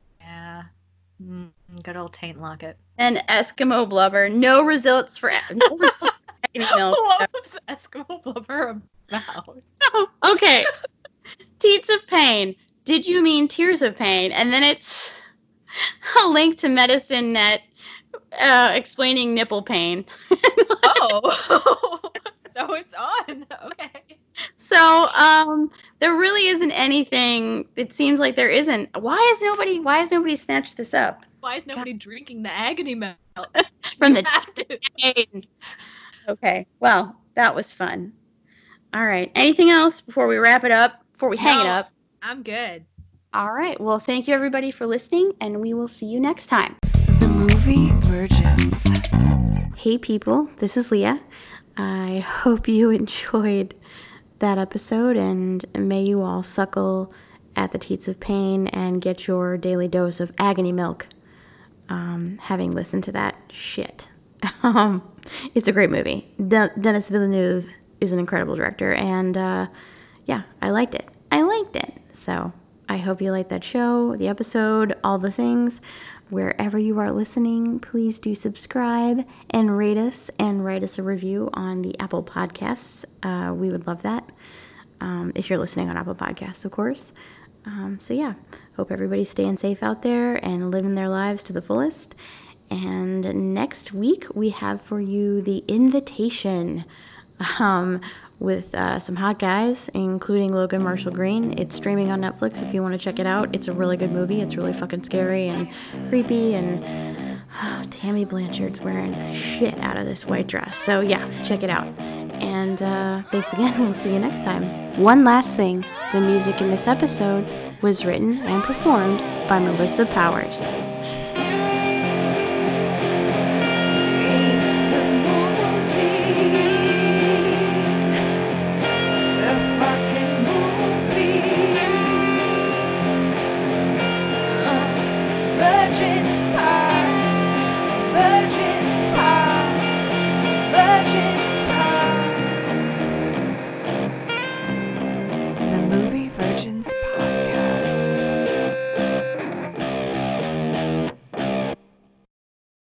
Mm, good old taint locket. and Eskimo blubber. No results for, no results for agony milk. what was Eskimo blubber about? okay. Teats of pain. Did you mean tears of pain? And then it's a link to Medicine Net uh, explaining nipple pain. Oh, so it's on. Okay. So um, there really isn't anything. It seems like there isn't. Why is nobody? Why has nobody snatched this up Why is nobody drinking the agony milk? from You the pain? Okay. Well, that was fun. All right. Anything else before we wrap it up? Before we hang it up? I'm good. All right. Well, thank you everybody for listening, and we will see you next time. Movie Virgins. Hey people, this is Leah. I hope you enjoyed that episode and may you all suckle at the teats of pain and get your daily dose of agony milk. Um, having listened to that shit. Um, it's a great movie. De- Denis Villeneuve is an incredible director, and uh, yeah, I liked it. I liked it. So I hope you liked that show, the episode, all the things. Wherever you are listening, please do subscribe and rate us and write us a review on the Apple Podcasts. Uh, we would love that. Um, if you're listening on Apple Podcasts, of course. Um, so, yeah, hope everybody's staying safe out there and living their lives to the fullest. And next week, we have for you The Invitation um, with uh, some hot guys, including Logan Marshall Green. It's streaming on Netflix if you want to check it out. It's a really good movie. It's really fucking scary and creepy, and Tammy Blanchard's wearing the shit out of this white dress. So, yeah, check it out. And uh, thanks again. We'll see you next time. One last thing the music in this episode was written and performed by Melissa Powers.